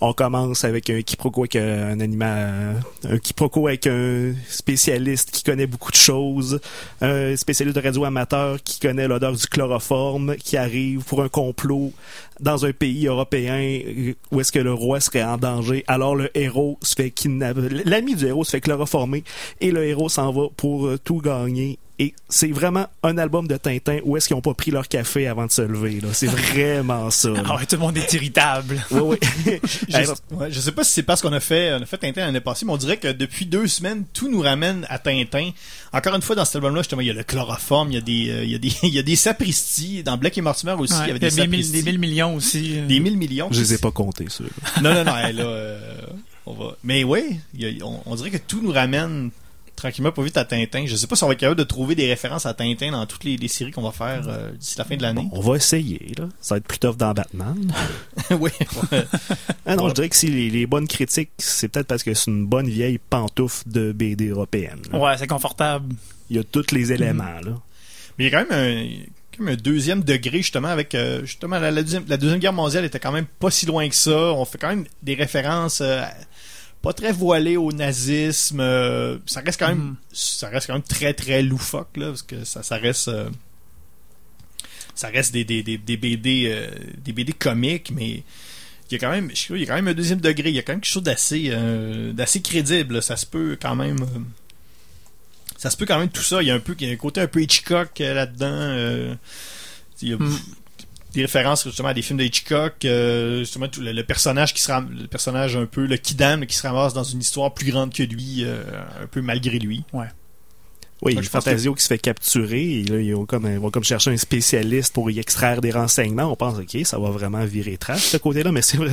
on commence avec un quiproquo avec un animal, un quiproquo avec un spécialiste qui connaît beaucoup de choses, un spécialiste de radio amateur qui connaît l'odeur du chloroforme, qui arrive pour un complot dans un pays européen euh, où est-ce que le roi serait en danger. Alors le héros se fait kidnapper, l'ami du héros se fait chloroformer et le héros s'en va pour euh, tout gagner. Et c'est vraiment un album de Tintin où est-ce qu'ils ont pas pris leur café avant de se lever. là. C'est vraiment ça. Ah ouais, tout le monde est irritable. Ouais, ouais. Je, ouais, je sais pas si c'est parce qu'on a fait, on a fait Tintin l'année passée, mais on dirait que depuis deux semaines, tout nous ramène à Tintin. Encore une fois, dans cet album-là, justement, il y a le chloroforme, il y a des, euh, il y a des, il y a des sapristis. Dans Black et Mortimer aussi, il y avait des des, mille, des mille millions aussi. euh. Des mille millions. Je les ai pas comptés, ceux Non, non, non, là, euh, on va. Mais oui, on dirait que tout nous ramène tranquillement pas vite à Tintin. Je sais pas si on va être capable de trouver des références à Tintin dans toutes les, les séries qu'on va faire euh, d'ici la fin de l'année. On va essayer, là. Ça va être plus tough dans Batman. oui. Ah non, Ouais. je dirais que si les, les bonnes critiques, c'est peut-être parce que c'est une bonne vieille pantoufle de BD européenne. là. Ouais, c'est confortable. Il y a tous les éléments, là. Mais il y a quand même un, deuxième degré justement avec euh, justement la, la deuxième, la deuxième guerre mondiale était quand même pas si loin que ça. On fait quand même des références euh, pas très voilées au nazisme. euh, ça reste quand même Mhm. ça reste quand même très très loufoque là parce que ça, ça reste euh, ça reste des, des, des, des BD euh, des BD comiques mais il y a quand même je sais pas, il y a quand même un deuxième degré il y a quand même quelque chose d'assez d'assez crédible là. ça se peut quand même ça se peut quand même tout ça il y a un peu il y a un côté un peu Hitchcock là-dedans il y a Mm. Des références justement à des films de Hitchcock euh, justement tout le, le personnage qui se ram- le personnage un peu le kidam qui se ramasse dans une histoire plus grande que lui euh, un peu malgré lui Oui, Moi, je pense Fantasio qui se fait capturer, et là, ils vont comme, ils vont comme chercher un spécialiste pour y extraire des renseignements. On pense, OK, ça va vraiment virer trash, ce côté-là, mais c'est vrai,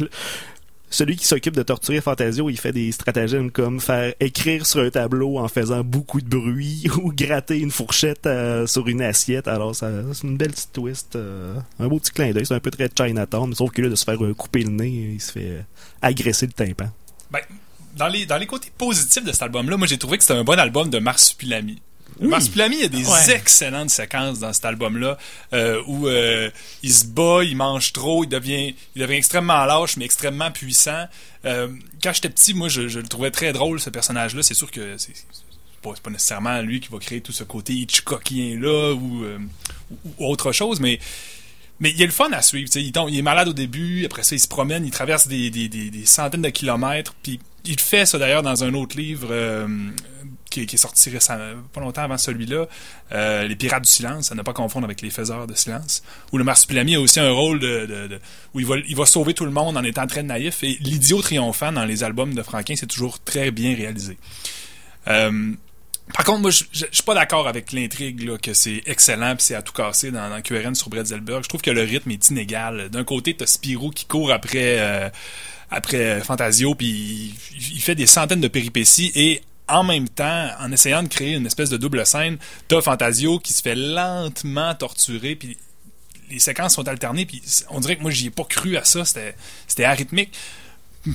celui qui s'occupe de torturer Fantasio, il fait des stratagèmes comme faire écrire sur un tableau en faisant beaucoup de bruit ou gratter une fourchette euh, sur une assiette. Alors, ça, c'est une belle petite twist, euh, un beau petit clin d'œil. C'est un peu très Chinatown, mais sauf que là, de se faire euh, couper le nez, il se fait agresser le tympan. Ben, dans les, dans les côtés positifs de cet album-là, moi j'ai trouvé que c'était un bon album de Marsupilami. Oui. Marsupilami, il y a des Ouais. excellentes séquences dans cet album-là euh, où euh, il se bat, il mange trop, il devient, il devient extrêmement lâche, mais extrêmement puissant. Euh, quand j'étais petit, moi, je, je le trouvais très drôle, ce personnage-là. C'est sûr que c'est pas, pas nécessairement lui qui va créer tout ce côté Hitchcockien-là ou, euh, ou- autre chose, mais mais il est le fun à suivre. Il, tombe- il est malade au début, après ça, il se promène, il traverse des, des, des, des centaines de kilomètres. Puis il fait ça d'ailleurs dans un autre livre euh, qui, est sorti récemment, pas longtemps avant celui-là, euh, Les Pirates du Silence, à ne pas confondre avec Les Faiseurs de Silence, où le Marsupilami a aussi un rôle de, où il va, sauver tout le monde en étant très naïf. Et l'idiot triomphant dans les albums de Franquin, c'est toujours très bien réalisé. Euh, par contre, moi, je suis pas d'accord avec l'intrigue que c'est excellent puis c'est à tout casser dans, dans QRN sur Bretzelberg. Je trouve que le rythme est inégal. D'un côté, t'as Spirou qui court après euh, après Fantasio puis il, il fait des centaines de péripéties et en même temps, en essayant de créer une espèce de double scène, t'as Fantasio qui se fait lentement torturer puis les séquences sont alternées puis on dirait que moi j'y ai pas cru à ça. C'était c'était arythmique.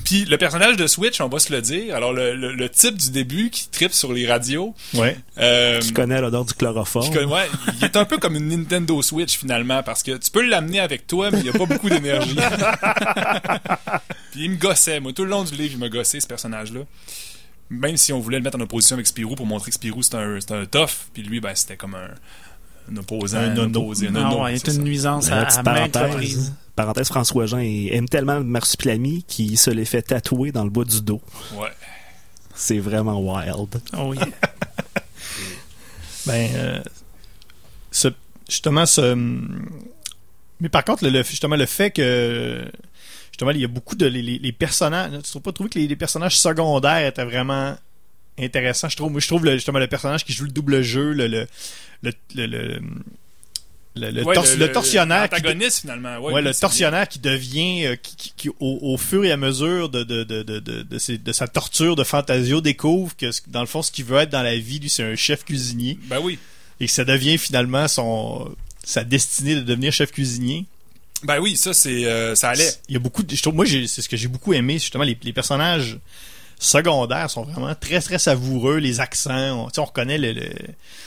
Puis le personnage de Switch, on va se le dire. Alors le, le- le type du début qui tripe sur les radios, Ouais. euh, Qui connaît l'odeur du chloroforme. qui ouais, il est un peu comme une Nintendo Switch finalement parce que tu peux l'amener avec toi, mais il n'y a pas beaucoup d'énergie. Puis il me gossait, moi tout le long du livre, il me gossait ce personnage-là. Même si on voulait le mettre en opposition avec Spirou pour montrer que Spirou c'est un, un tough, puis lui ben c'était comme un, un opposant, Un opposé, un Ah il c'est est une ça. nuisance à, à maintes parenthèse, reprises. parenthèse, François Jean aime tellement le marsupilami qu'il se l'est fait tatouer dans le bas du dos. Ouais. C'est vraiment wild. Oh yeah. Ben, euh, ce, justement, ce. Mais par contre, le, le- justement, le fait que. Justement, il y a beaucoup de. Les, les- personnages. Tu trouves pas trouvé que les, les personnages secondaires étaient vraiment intéressants? Je trouve, moi, je trouve le- justement le personnage qui joue le double jeu, le. le, le, le, le, le- le Ouais, tors- le tortionnaire qui, L'antagoniste finalement. Ouais, le c'est tortionnaire qui devient, euh, qui, qui- qui, au, au fur et à mesure de, de, de, de, de, de ses- de sa torture de Fantasio, découvre que dans le fond, ce qu'il veut être dans la vie, lui, c'est un chef cuisinier. bien. Ben oui. Et que ça devient finalement son sa destinée de devenir chef cuisinier. Ben oui, ça c'est euh, ça allait. Il y a beaucoup de, je trouve, moi, c'est ce que j'ai beaucoup aimé, justement, les, les personnages secondaires sont vraiment très, très savoureux, les accents, on, on reconnaît le, le-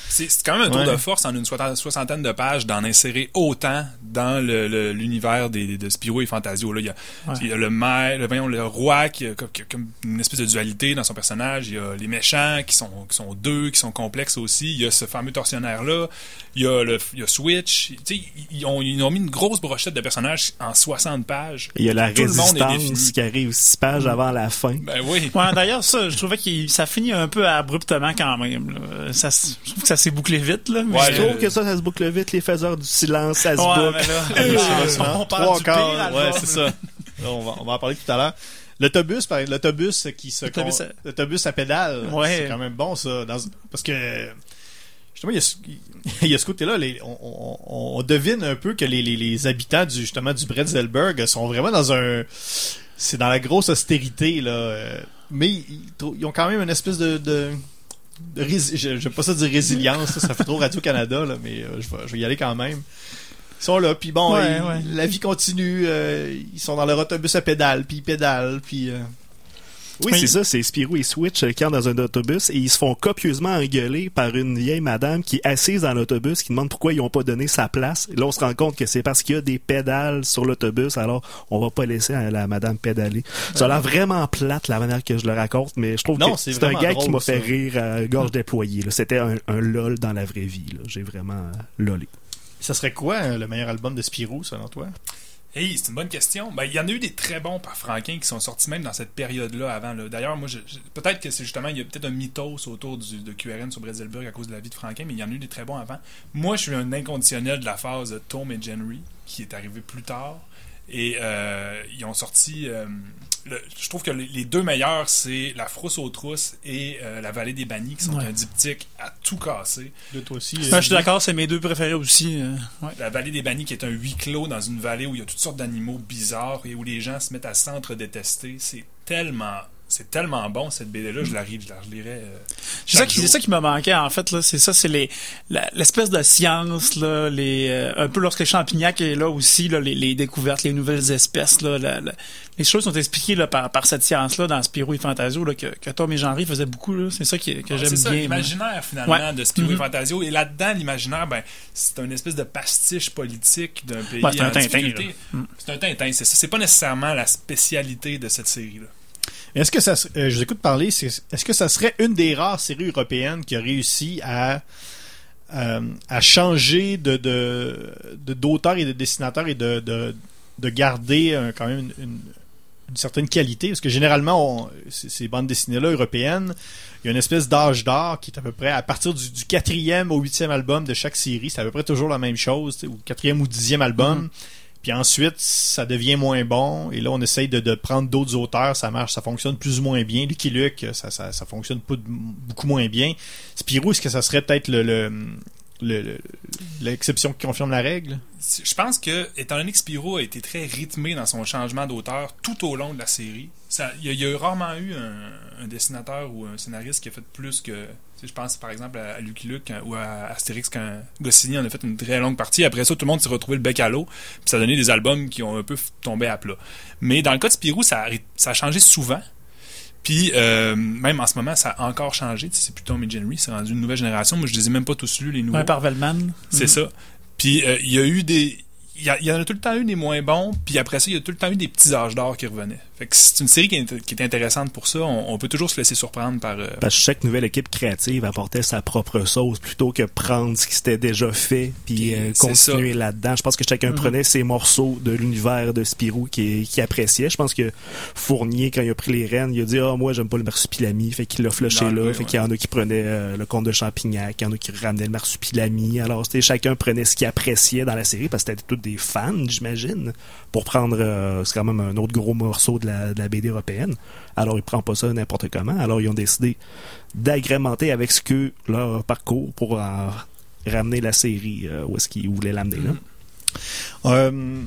C'est quand même un tour Ouais. de force en une soixantaine de pages d'en insérer autant dans le- le- l'univers des, de Spirou et Fantasio. Là, il, y a, Ouais. il y a le maire, le, voyons, le roi qui a, comme- qui a une espèce de dualité dans son personnage. Il y a les méchants qui sont, qui sont deux, qui sont complexes aussi. Il y a ce fameux tortionnaire-là. Il y a, le, il y a Switch. Ils, ont, ils ont mis une grosse brochette de personnages en 60 pages. Il y a la Tout le résistance qui arrive six pages avant la fin. Ben oui. Ouais, d'ailleurs, ça, je trouvais que ça finit un peu abruptement quand même. là. Ça, s- je trouve que ça s'est bouclé vite, là. mais- Ouais, Je trouve que ça, ça se boucle vite. Les faiseurs du silence, ça se Ouais, boucle. mais là, Euh, on parle trois du ouais, c'est ça. Là, on, va, on va en parler tout à l'heure. L'autobus, par- l'autobus qui se L'autobus con- à- l'autobus à pédale, Ouais. c'est quand même bon ça, dans- parce que justement il y a ce, il y a ce côté-là, les- on, on- on devine un peu que les, les, les habitants du justement du Bretzelberg sont vraiment dans un, c'est dans la grosse austérité là, euh, mais ils, ont quand même une espèce de, de je pas ça dire résilience, ça, ça fait trop Radio-Canada, là, mais euh, je, vais, je vais y aller quand même. Ils sont là, puis bon, Ouais, ils- ouais. la vie continue, euh, ils sont dans leur autobus à pédale, puis ils pédalent, puis... euh, Oui, c'est ça, c'est Spirou et Switch euh, qui entrent dans un autobus et ils se font copieusement engueuler par une vieille madame qui est assise dans l'autobus, qui demande pourquoi ils ont pas donné sa place. Et là, on se rend compte que c'est parce qu'il y a des pédales sur l'autobus, alors on va pas laisser euh, la madame pédaler. Ça a l'air vraiment plate la manière que je le raconte, mais je trouve Non, que c'est un gars qui m'a fait ça. rire à gorge déployée. là. C'était un, un lol dans la vraie vie. J'ai vraiment euh, lolé. Ça serait quoi euh, le meilleur album de Spirou, selon toi? Hey, c'est une bonne question. Ben, il y en a eu des très bons par Franquin qui sont sortis même dans cette période-là avant. D'ailleurs, peut-être que c'est justement, il y a peut-être un mythos autour du, de QRN sur Bretzelberg à cause de la vie de Franquin, mais il y en a eu des très bons avant. Moi, je suis un inconditionnel de la phase de Tom et Jenry, qui est arrivé plus tard. Et euh, ils ont sorti. euh, le- je trouve que les, deux meilleurs, c'est La Frousse aux Trousses et euh, La Vallée des Bannis, qui sont Ouais. un diptyque à tout casser. De toi aussi. Ouais, je suis d'accord, c'est mes deux préférés aussi. euh, ouais. La vallée des bannis qui est un huis clos dans une vallée où il y a toutes sortes d'animaux bizarres et où les gens se mettent à s'entre-détester. C'est tellement c'est tellement bon cette je la, ris- je la relirai. euh, C'est ça, qui, c'est ça qui me manquait en fait là, c'est ça, c'est les l'espèce de science là, les euh, un peu lorsque Champignac est là aussi là, les, les découvertes, les nouvelles espèces là, la- la- les choses sont expliquées là par, par cette science là dans Spirou et Fantasio là que, que Tom et Jean-Ry faisaient beaucoup là, c'est ça qui, que Ah, j'aime bien. l'imaginaire finalement Ouais. de Spirou et Mhm. Fantasio. Et là-dedans, l'imaginaire, ben, c'est une espèce de pastiche politique d'un pays Ouais, c'est un en Tintin, là. Mhm. C'est un Tintin, c'est ça. C'est pas nécessairement la spécialité de cette série-là. Est-ce que ça, euh, je vous écoute parler, est-ce que ça serait une des rares séries européennes qui a réussi à euh, changer d'auteur et de dessinateur et de, de, de garder un- quand même une, certaine qualité? Parce que généralement ces, bandes dessinées là européennes il y a une espèce d'âge d'or qui est à peu près à partir du, quatrième au huitième album de chaque série c'est à peu près toujours la même chose ou quatrième ou dixième album ensuite, ça devient moins bon. Et là, on essaye de, prendre d'autres auteurs. Ça marche, ça fonctionne plus ou moins bien. Lucky Luke, ça, ça, fonctionne beaucoup moins bien. Spirou, est-ce que ça serait peut-être le, le, le- le- l'exception qui confirme la règle? Je pense que, étant donné que Spirou a été très rythmé dans son changement d'auteur tout au long de la série, il y, y a rarement eu un dessinateur ou un scénariste qui a fait plus que. Je pense par exemple à, Lucky Luke hein, ou à Astérix quand Goscinny en a fait une très longue partie. Après ça, tout le monde s'est retrouvé le bec à l'eau. Puis ça a donné des albums qui ont un peu tombé à plat. Mais dans le cas de Spirou, ça a, ry- ça a changé souvent. Puis euh, même en ce moment, ça a encore changé. C'est et Jerry, c'est rendu une nouvelle génération. Moi, je les ai même pas tous lus, les nouveaux. Un par Velman. C'est Mhm. ça. Puis euh, il y a eu des. Il y, y en a tout le temps eu des moins bons, puis après ça, il y a tout le temps eu des petits âges d'or qui revenaient. Fait que c'est une série qui est, qui est intéressante pour ça. On, on peut toujours se laisser surprendre par. euh, Parce que chaque nouvelle équipe créative apportait sa propre sauce plutôt que prendre ce qui s'était déjà fait puis euh, continuer là-dedans. Je pense que chacun Mhm. prenait ses morceaux de l'univers de Spirou qui, qui appréciait. Je pense que Fournier, quand il a pris les rênes, il a dit « Ah, moi, j'aime pas le marsupilami. » Fait qu'il l'a flushé là. fait ouais. qu'il y en a qui prenaient euh, le conte de Champignac, il y en a qui ramenaient le marsupilami. Alors, c'était chacun prenait ce qu'il appréciait dans la série parce que c'était tous des fans, j'imagine, pour prendre... euh, c'est quand même un autre gros morceau de de la BD européenne. Alors, il prend pas ça n'importe comment. Alors, ils ont décidé d'agrémenter avec ce que leur parcours pour en ramener la série euh, où est-ce qu'ils voulaient l'amener. Euh,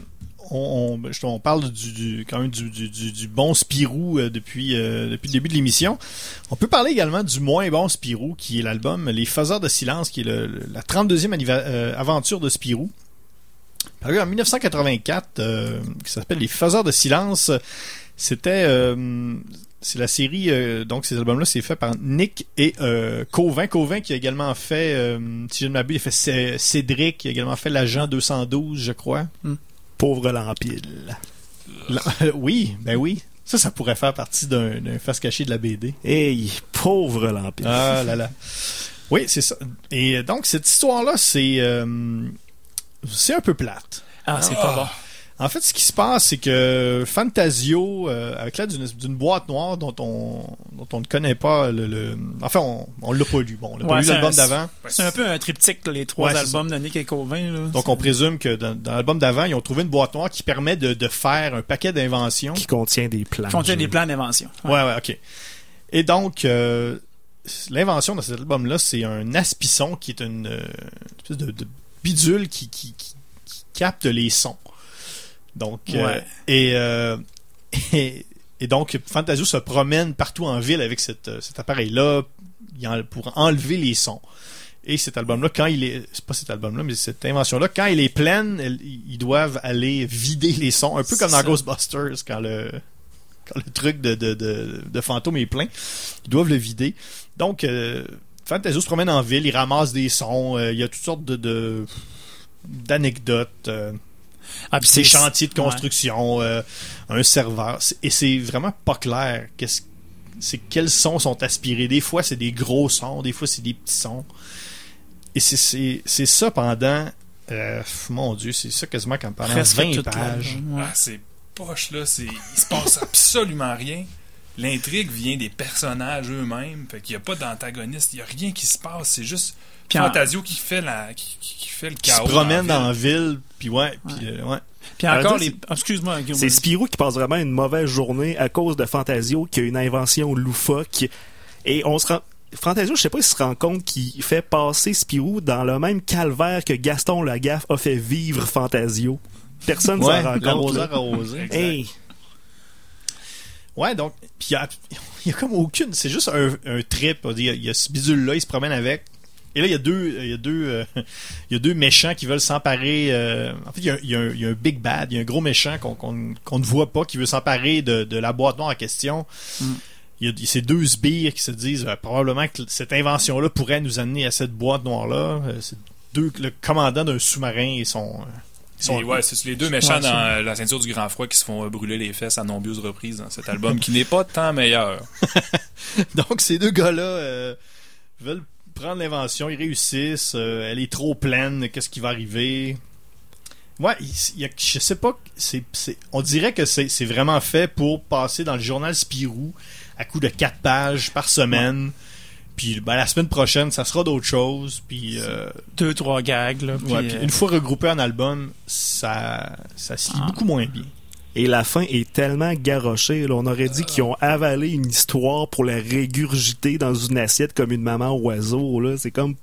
on, on, parle du, quand même du, bon Spirou euh, depuis, euh, le début de l'émission. On peut parler également du moins bon Spirou, qui est l'album Les Faiseurs de Silence, qui est la 32e anniva- euh, aventure de Spirou. Paru en 1984, euh, qui s'appelle Les Faiseurs de Silence. C'était... euh, c'est la série, euh, donc ces albums-là, c'est fait par Nick et euh, Covin. Covin qui a également fait, euh, si je ne m'abuse, il a fait Cé- Cédric, qui a également fait l'agent 212, je crois. Pauvre Lampile. La- oui, ben oui. Ça, ça pourrait faire partie d'un face caché de la BD. Hey, pauvre Lampile. Ah là là. Oui, c'est ça. Et donc, cette histoire-là, c'est... euh, c'est un peu plate. Ah, c'est pas bon. En fait, ce qui se passe, c'est que Fantasio, euh, avec l'aide d'une boîte noire dont on, dont on ne connaît pas le... le- Enfin, on, on l'a pas lu. Bon, on l'a pas lu c'est l'album un- d'avant. C'est un peu un triptyque, les trois Ouais, albums de Nick et Covin. Là. Donc, on présume que dans, dans l'album d'avant, ils ont trouvé une boîte noire qui permet de, de faire un paquet d'inventions. Qui contient des plans. Qui contient des plans d'invention. Ouais. Ouais, ouais, ok. Et donc, euh, l'invention de cet album-là, c'est un aspisson qui est une, euh, une espèce de, de bidule qui, qui, qui- qui capte les sons. Donc, euh, Ouais. et, euh, et, et donc, Fantasio se promène partout en ville avec cette, euh, cet appareil-là il pour enlever les sons. Et cet album-là, quand il est, c'est pas cet album-là, mais cette invention-là, quand elle est pleine, ils doivent aller vider les sons, un peu comme dans Ça. Ghostbusters, quand le, quand le truc de, de, de, de fantôme est plein, ils doivent le vider. Donc, euh, Fantasio se promène en ville, il ramasse des sons, euh, il y a toutes sortes de, de d'anecdotes, euh, Ah, puis des c'est chantiers de ouais. construction, euh, un serveur, et c'est vraiment pas clair. Qu'est-ce, c'est quels sons sont aspirés. Des fois, c'est des gros sons, des fois, c'est des petits sons. Et c'est, c'est, c'est ça pendant, euh, mon Dieu, c'est ça quasiment comme pendant Presque 20 toute pages. ouais. Ah, c'est poche, là. C'est... Il se passe absolument rien. L'intrigue vient des personnages eux-mêmes. Fait qu'il n'y a pas d'antagoniste. Il n'y a rien qui se passe. C'est juste Fantasio qui fait, la... qui, qui- qui fait le Qui se chaos. promène dans la ville, puis ouais, puis euh, ouais. Puis encore les. Excuse-moi, Guillaume. C'est Spirou qui passe vraiment une mauvaise journée à cause de Fantasio qui a une invention loufoque. Et on se rend... Fantasio, je sais pas s'il se rend compte qu'il fait passer Spirou dans le même calvaire que Gaston Lagaffe a fait vivre Fantasio. Personne ne Ouais, s'en rend compte. arrosé. Hey, Ouais, donc, puis il y y a comme aucune. C'est juste un, un trip. Il y a, il y a ce bidule-là, il se promène avec. Et là, il y a deux, il y a deux, euh, il y a deux méchants qui veulent s'emparer. euh, en fait, il y, a, il y a un, il y a un big bad, il y a un gros méchant qu'on ne voit pas qui veut s'emparer de, de la boîte noire en question. Il y a ces deux sbires qui se disent euh, probablement que cette invention-là pourrait nous amener à cette boîte noire-là. Euh, c'est deux, le commandant d'un sous-marin et son. Sont- ouais, c'est les deux méchants Ouais, dans la ceinture du grand froid qui se font euh, brûler les fesses à nombreuses reprises dans cet album qui n'est pas tant meilleur. Donc ces deux gars-là euh, veulent prendre l'invention, ils réussissent, euh, elle est trop pleine, qu'est-ce qui va arriver? Ouais, il, y a, je sais pas, c'est, on dirait que c'est, c'est vraiment fait pour passer dans le journal Spirou à coup de quatre pages par semaine. Puis ben, la semaine prochaine, ça sera d'autres choses. Puis, euh, Deux, trois gags, là. puis, ouais, puis euh, une fois regroupé en album, ça, ça se lit Ah. beaucoup moins bien. Et la fin est tellement garochée. là. on aurait dit qu'ils ont avalé une histoire pour la régurgiter dans une assiette comme une maman oiseau. Là. C'est comme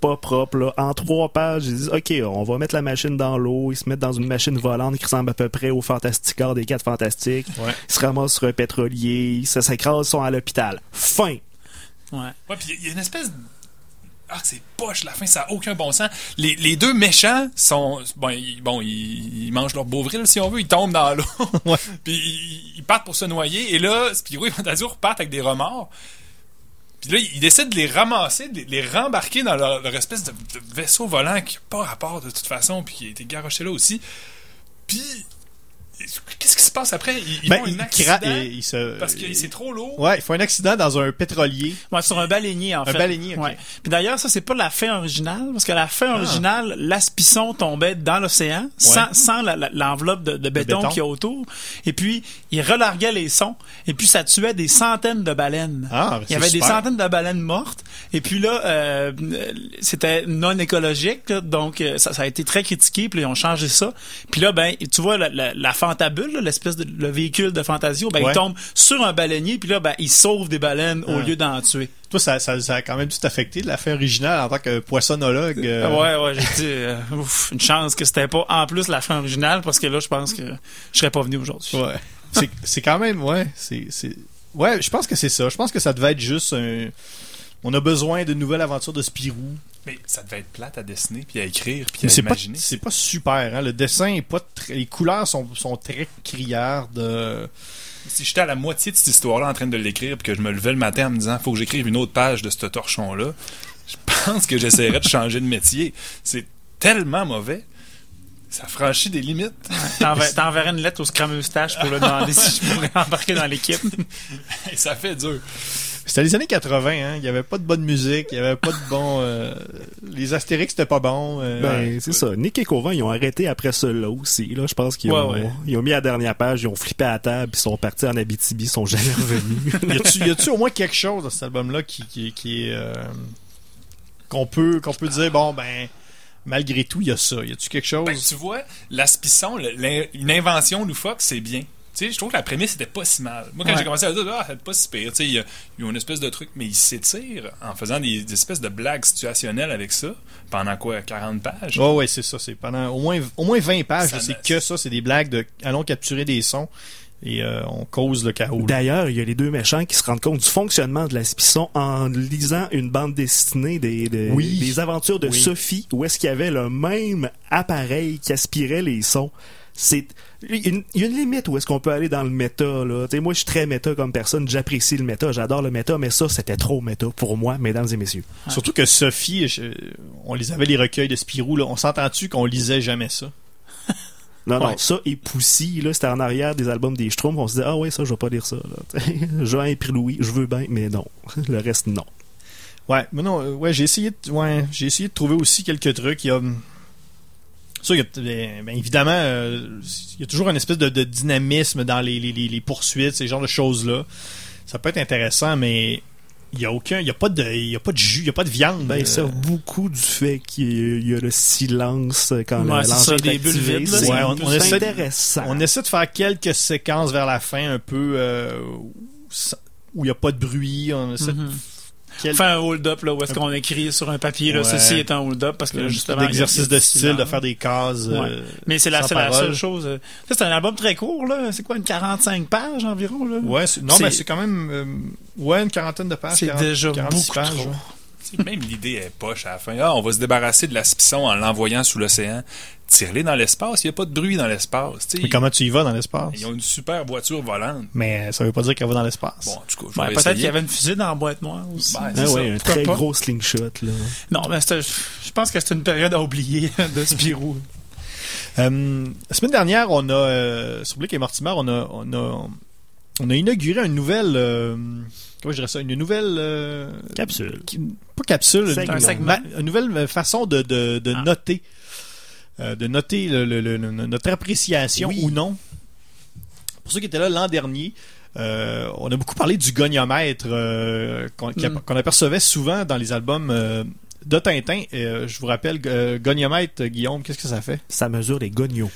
pas propre. Là. En trois pages, ils disent OK, on va mettre la machine dans l'eau. Ils se mettent dans une machine volante qui ressemble à peu près au Fantasticard des quatre fantastiques. Ouais. Ils se ramassent sur un pétrolier. Ça s'écrase, ils sont à l'hôpital. Fin. Ouais. Ouais, puis il y a une espèce de... Ah, c'est poche, la fin, ça a aucun bon sens. Les, les deux méchants sont... Bon, ils, bon, ils, ils mangent leur beauvril, si on veut, ils tombent dans l'eau. Ouais. puis ils, ils partent pour se noyer, et là, Spirou et Fantasio repartent avec des remords. Puis là, ils décident de les ramasser, de les, les rembarquer dans leur, leur espèce de, de vaisseau volant qui n'a pas rapport de toute façon, puis qui a été garoché là aussi. Puis... Qu'est-ce qui se passe après? Ils, ils Ben, font un il accident et il se- parce que c'est trop lourd. Ouais, il faut un accident dans un pétrolier. Ouais, sur un baleinier, en Un fait. baleinier, ok. Ouais. Puis d'ailleurs, ça, c'est pas la fin originale, parce que la fin originale, l'aspisson tombait dans l'océan, sans, sans l'enveloppe de, de béton, béton. qu'il y a autour. Et puis, il relarguait les sons, et puis ça tuait des centaines de baleines. Ah, il y avait des centaines de baleines mortes. Et puis là, euh, c'était non écologique, là, donc euh, ça, ça a été très critiqué, puis ils ont changé ça. Puis là, ben, tu vois, la, la, la fantabule, l'espèce de le véhicule de Fantasio, ben, Ouais. il tombe sur un baleinier, puis là, ben, il sauve des baleines au lieu d'en tuer. Toi, ça, ça, ça a quand même tout affecté la fin originale en tant que poissonnologue. euh, Ouais, ouais, j'ai dit, euh, ouf, une chance que c'était pas en plus la fin originale, parce que là, je pense que je serais pas venu aujourd'hui. Ouais. C'est, quand même, ouais, c'est, c'est, ouais, je pense que c'est ça. Je pense que ça devait être juste un, on a besoin d'une nouvelle aventure de Spirou. Mais ça devait être plate à dessiner, puis à écrire, puis Mais à c'est pas, imaginer. c'est pas super, hein. Le dessin est pas les couleurs sont, sont très criardes. euh, Si j'étais à la moitié de cette histoire-là en train de l'écrire, puis que je me levais le matin en me disant faut que j'écrive une autre page de ce torchon-là, je pense que j'essaierais de changer de métier. C'est tellement mauvais. Ça franchit des limites. T'enver- T'enverrais une lettre au Scrum Eustache pour lui demander si je pourrais embarquer dans l'équipe. Ça fait dur. C'était les années 80, hein. Il y avait pas de bonne musique, il y avait pas de bon, euh, les Astérix c'était pas bon. euh, Ben, c'est ça. Nick et Covan, ils ont arrêté après cela aussi. Là, je pense qu'ils Ouais, ont, ouais. ils ont mis la dernière page, ils ont flippé à la table, ils sont partis en Abitibi, ils sont jamais revenus. y a-tu, y a-tu au moins quelque chose dans cet album-là qui, qui, qui est, euh, qu'on peut, qu'on peut dire, bon, ben, malgré tout, il y a ça. Y a-tu quelque chose? Ben, tu vois, l'aspisson, une invention loufoque, c'est bien. Tu sais, je trouve que la prémisse était pas si mal. Moi, quand Ouais. j'ai commencé à dire, ah, c'est pas si pire. Tu sais, il y a, il y a une espèce de truc, mais il s'étire en faisant des, des espèces de blagues situationnelles avec ça. Pendant quoi, 40 pages? Oh ouais, c'est ça. C'est pendant au moins, au moins 20 pages. C'est que ça. C'est des blagues de allons capturer des sons et euh, on cause le chaos. D'ailleurs, il y a les deux méchants qui se rendent compte du fonctionnement de la Spisson en lisant une bande dessinée des, des, Oui. des aventures de Oui. Sophie, où est-ce qu'il y avait le même appareil qui aspirait les sons. C'est il y a une- limite où est-ce qu'on peut aller dans le méta là. Moi, je suis très méta comme personne. J'apprécie le méta, j'adore le méta, mais ça, c'était trop méta pour moi, mesdames et messieurs. Surtout que Sophie, je- on les avait les recueils de Spirou. Là. On s'entend-tu qu'on lisait jamais ça? Non, Ouais. non, ça et Poussy, là, c'était en arrière des albums des Schtroumpfs. On se dit, ah ouais, ça, je vais pas lire ça. Là. Jean et Louis, je veux bien, mais non. Le reste, non. Ouais, mais non, euh, ouais, j'ai essayé de, ouais, j'ai essayé de trouver aussi quelques trucs. Il y a, ça, il y a, ben, ben, évidemment, euh, il y a toujours une espèce de, de dynamisme dans les, les, les, les poursuites, ces genres de choses-là. Ça peut être intéressant, mais il y a aucun, il y a pas de, il y a pas de jus, il y a pas de viande. Ben, Euh, ils servent beaucoup du fait qu'il y a le silence quand Ouais, c'est ça, des bulles vides, là, on- essaie intéressant. On essaie de faire quelques séquences vers la fin un peu euh, où ça- il n'y a pas de bruit. On essaie de- Mhm. Quel Enfin, un hold-up, là, où est-ce qu'on écrit sur un papier, là, Ouais. ceci est un hold-up, parce que là, justement. a de style, de faire des cases. Ouais. euh, Mais c'est la, seule chose. euh. Ça, c'est un album très court, là. C'est quoi, une 45 pages environ, là? Ouais, non, mais c'est quand même euh, ouais, une quarantaine de pages. C'est 40, déjà 46 beaucoup pages, trop. Même l'idée est poche à la fin. Ah, on va se débarrasser de la spisson en l'envoyant sous l'océan. Tire-les dans l'espace. Il n'y a pas de bruit dans l'espace. Mais comment tu y vas dans l'espace? Ils ont une super voiture volante. Mais ça veut pas dire qu'elle va dans l'espace. Bon, en tout cas, vais peut-être qu'il y avait une fusée dans la boîte noire aussi. Ben, Ah c'est ça. ouais, un très pas? gros slingshot, là. Non, mais je pense que c'est une période à oublier de Spirou. Euh, la semaine dernière, on a euh, sur Blake et Mortimer, on a on a on a inauguré une nouvelle euh, comment je dirais ça, une nouvelle euh, Capsule. qui- pas capsule, Segment. une, Un segment. ma- une nouvelle façon de, de, de Ah. noter euh, de noter le- le- le- le- notre appréciation Oui. ou non. Pour ceux qui étaient là l'an dernier, euh, on a beaucoup parlé du goniomètre euh, qu'on Mm. qu'on apercevait souvent dans les albums euh, de Tintin. Et, euh, je vous rappelle, euh, goniomètre, Guillaume, qu'est-ce que ça fait? Ça mesure les gognos.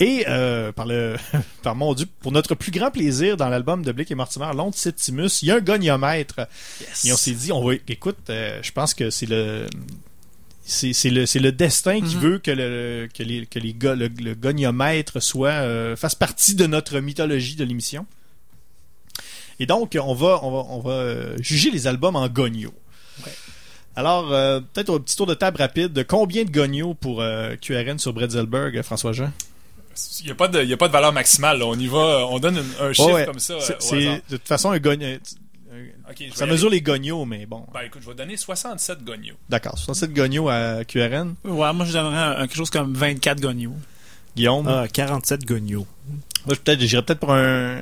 Et euh, par le par mon Dieu, pour notre plus grand plaisir dans l'album de Blake et Mortimer, Londres Septimus, il y a un goniomètre. Et on s'est dit, on va écoute, euh, je pense que c'est le c'est le c'est le destin qui Mhm. veut que le que les que les go- le, le goniomètre soit euh, fasse partie de notre mythologie de l'émission. Et donc on va on va on va juger les albums en gonio. Alors peut-être un petit tour de table rapide de combien de gonio pour QRN sur Bretzelberg, François Jean Il n'y a, pas de- il y a pas de valeur maximale. là. On y va, on donne un chiffre ouais. comme ça. C'est- euh, de toute façon un vais Ça mesure aller. les gonios, mais bon. Ben écoute, je vais donner 67 gognos. D'accord. 67 gonios à QRN. Ouais, moi, je donnerais un- quelque chose comme 24 gognos. Guillaume? Ah, 47 gognos. Moi, je- peut-être, j'irais peut-être pour un.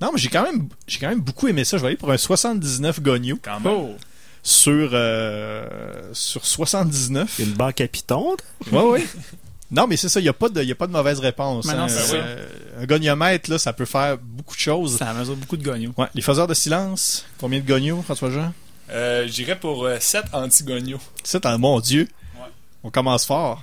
Non, mais j'ai quand même, j'ai quand même beaucoup aimé ça. Je vais aller pour un 79 gonios Quand même. Oh! sur euh, sur 79. Une banque à piton. Ouais, ouais. Non, mais c'est ça. Il y a pas de, y a pas de mauvaise réponse. Mais non, hein. c'est Euh, Un goniomètre là, ça peut faire beaucoup de choses. Ça mesure beaucoup de gognos. Ouais. Les faiseurs de silence. Combien de gonios, François Jean? Euh, J'irais pour 7 anti-gognos. C'est un mon Dieu. Ouais. On commence fort.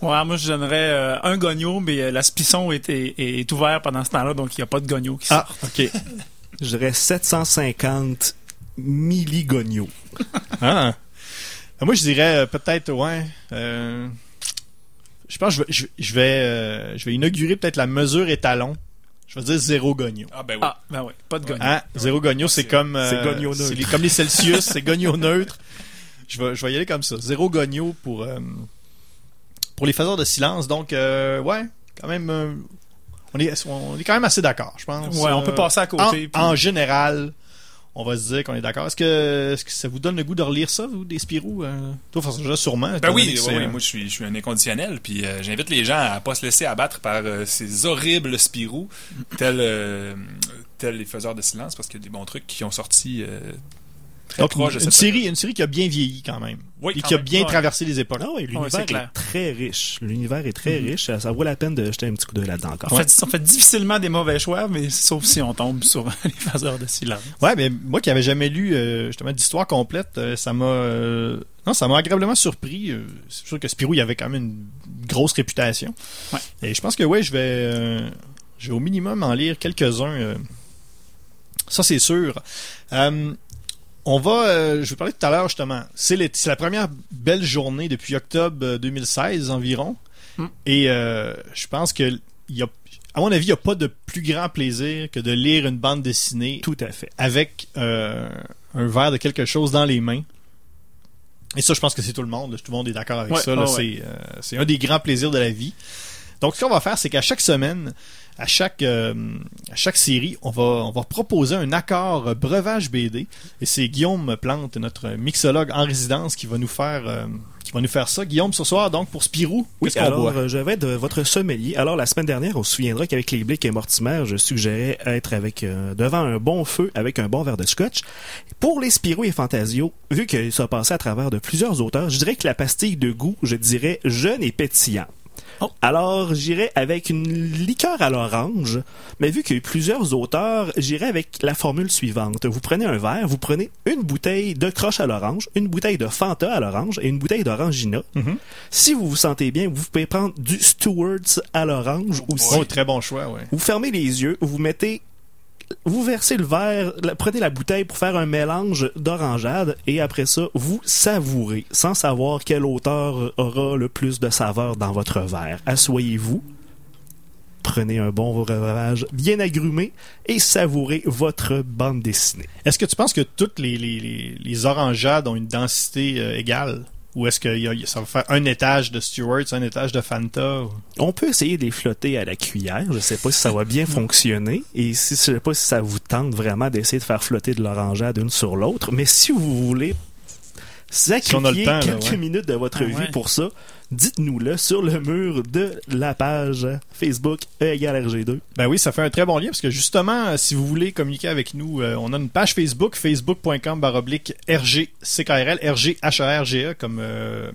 Ouais, moi, je donnerais euh, un gogno, mais euh, la spisson est, est, est ouvert pendant ce temps-là, donc il n'y a pas de gogno qui Ah, sort. ok. Je dirais 750 milligognos. Ah. Euh, Moi, je dirais euh, peut-être, ouais. Euh, je pense que je vais, je, je vais, euh, je vais inaugurer peut-être la mesure étalon. Je vais dire zéro gogno. Ah ben oui. Ah, ben ouais, pas de gogno. Hein? Zéro gogno, c'est comme. euh, c'est gogno neutre. c'est les- comme les Celsius, c'est gogno neutre. Je vais, je vais y aller comme ça. Zéro gogno pour, euh, pour les faiseurs de silence. Donc, euh, ouais, quand même. euh, on, est, on est quand même assez d'accord, je pense. Ouais, on peut Euh, passer à côté. en, puis- en général, on va se dire qu'on est d'accord. Est-ce que, ça vous donne le goût de relire ça, vous, des Spirou? Euh, toi, Jean, sûrement. Ben oui, moi je suis, je suis un inconditionnel, puis euh, j'invite les gens à pas se laisser abattre par euh, ces horribles Spirou, tels, euh, tels les faiseurs de silence, parce qu'il y a des bons trucs qui ont sorti très Donc, une, série, une série qui a bien vieilli quand même. Oui, et quand qui a bien Ouais. traversé les époques. Ah oui, Ouais, l'univers est très riche. L'univers est très riche. Ça, ça vaut la peine de jeter un petit coup d'œil là-dedans encore. On, fait, on fait difficilement des mauvais choix, mais sauf si on tombe sur les faiseurs de silence. Ouais, mais moi qui avais jamais lu euh, justement d'histoire complète, euh, ça m'a euh, non, ça m'a agréablement surpris. Euh, c'est sûr que Spirou il avait quand même une grosse réputation. Ouais. Et je pense que ouais, je vais euh, je vais au minimum en lire quelques-uns. euh, ça c'est sûr. Euh, on va, euh, je vais parler tout à l'heure justement. C'est la première belle journée depuis octobre euh, 2016 environ. Mm. Et euh, je pense que y a, à mon avis, il n'y a pas de plus grand plaisir que de lire une bande dessinée Tout à fait. avec euh, un verre de quelque chose dans les mains. Et ça, je pense que c'est tout le monde. là. Tout le monde est d'accord avec Ouais, ça. ouais, euh, c'est un des grands plaisirs de la vie. Donc, ce qu'on va faire, c'est qu'à chaque semaine, à chaque, euh, à chaque série, on va, on va proposer un accord euh, breuvage BD. Et c'est Guillaume Plante, notre mixologue en résidence, qui va nous faire, euh, qui va nous faire ça. Guillaume, ce soir, donc, pour Spirou, Oui, qu'est-ce qu'on alors boit? je vais être votre sommelier. Alors la semaine dernière, on se souviendra qu'avec les Blick et Mortimer, je suggérais être avec euh, devant un bon feu avec un bon verre de scotch. Pour les Spirou et Fantasio, vu que ça a passé à travers de plusieurs auteurs, je dirais que la pastille de goût, je dirais jeune et pétillant. Oh. Alors, j'irai avec une liqueur à l'orange, mais vu qu'il y a eu plusieurs auteurs, j'irai avec la formule suivante. Vous prenez un verre, vous prenez une bouteille de croche à l'orange, une bouteille de Fanta à l'orange et une bouteille d'Orangina. Mhm. Si vous vous sentez bien, vous pouvez prendre du Stewart's à l'orange aussi. Oh, très bon choix, ouais. Vous fermez les yeux, vous mettez vous versez le verre, prenez la bouteille pour faire un mélange d'orangeade et après ça, vous savourez sans savoir quelle hauteur aura le plus de saveur dans votre verre. Assoyez-vous, prenez un bon breuvage bien agrumé et savourez votre bande dessinée. Est-ce que tu penses que toutes les, les orangeades ont une densité euh, égale? Ou est-ce que y a- ça va faire un étage de Stewart's, un étage de Fanta? ou- On peut essayer de les flotter à la cuillère. Je sais pas si ça va bien fonctionner. Et si, je sais pas si ça vous tente vraiment d'essayer de faire flotter de l'orangeade une sur l'autre. Mais si vous voulez sacrifier on a le temps, là, quelques ouais. minutes de votre Ah vie ouais. pour ça, dites-nous-le sur le mur de la page Facebook E égale RG2. Ben oui, ça fait un très bon lien parce que justement, euh, si vous voulez communiquer avec nous, euh, on a une page Facebook, facebook.com baroblique RGCKRL, RGHERGE comme euh,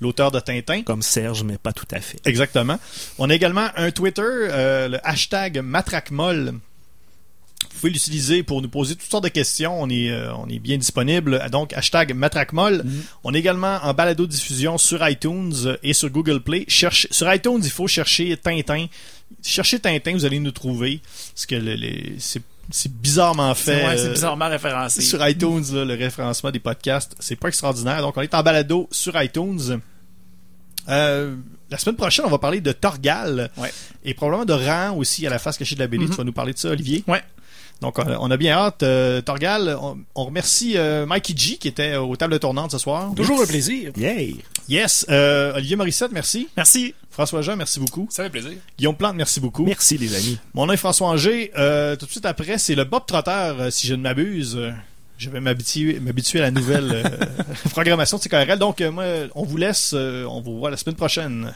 l'auteur de Tintin. Comme Serge, mais pas tout à fait. Exactement. On a également un Twitter, euh, le hashtag MatraqueMolle. Vous pouvez l'utiliser pour nous poser toutes sortes de questions. On est, euh, on est bien disponible. Donc, hashtag MatraqueMolle. On est également en balado-diffusion sur iTunes et sur Google Play. Cherche, sur iTunes, il faut chercher Tintin. Cherchez Tintin, vous allez nous trouver. Parce que le- c'est c'est bizarrement fait. C'est ouais, c'est euh, bizarrement référencé. sur iTunes, là, le référencement des podcasts, c'est pas extraordinaire. Donc, on est en balado sur iTunes. Euh, la semaine prochaine, on va parler de Torgal Ouais. et probablement de Ran aussi à la face cachée de la BD. Tu vas nous parler de ça, Olivier? Ouais. Donc, on a, on a bien hâte. Euh, Torgal, on, on remercie euh, Mikey G qui était aux tables tournantes ce soir. Toujours un plaisir. Yay! Yes. Euh, Olivier Morissette, merci. Merci. François Jean, merci beaucoup. Ça fait plaisir. Guillaume Plante, merci beaucoup. Merci les amis. Mon nom est François Anger. Euh, tout de suite après, c'est le Bob Trotter, euh, si je ne m'abuse. Je vais m'habituer, m'habituer à la nouvelle euh, programmation de CKRL. Donc, euh, moi, on vous laisse. euh, on vous voit la semaine prochaine.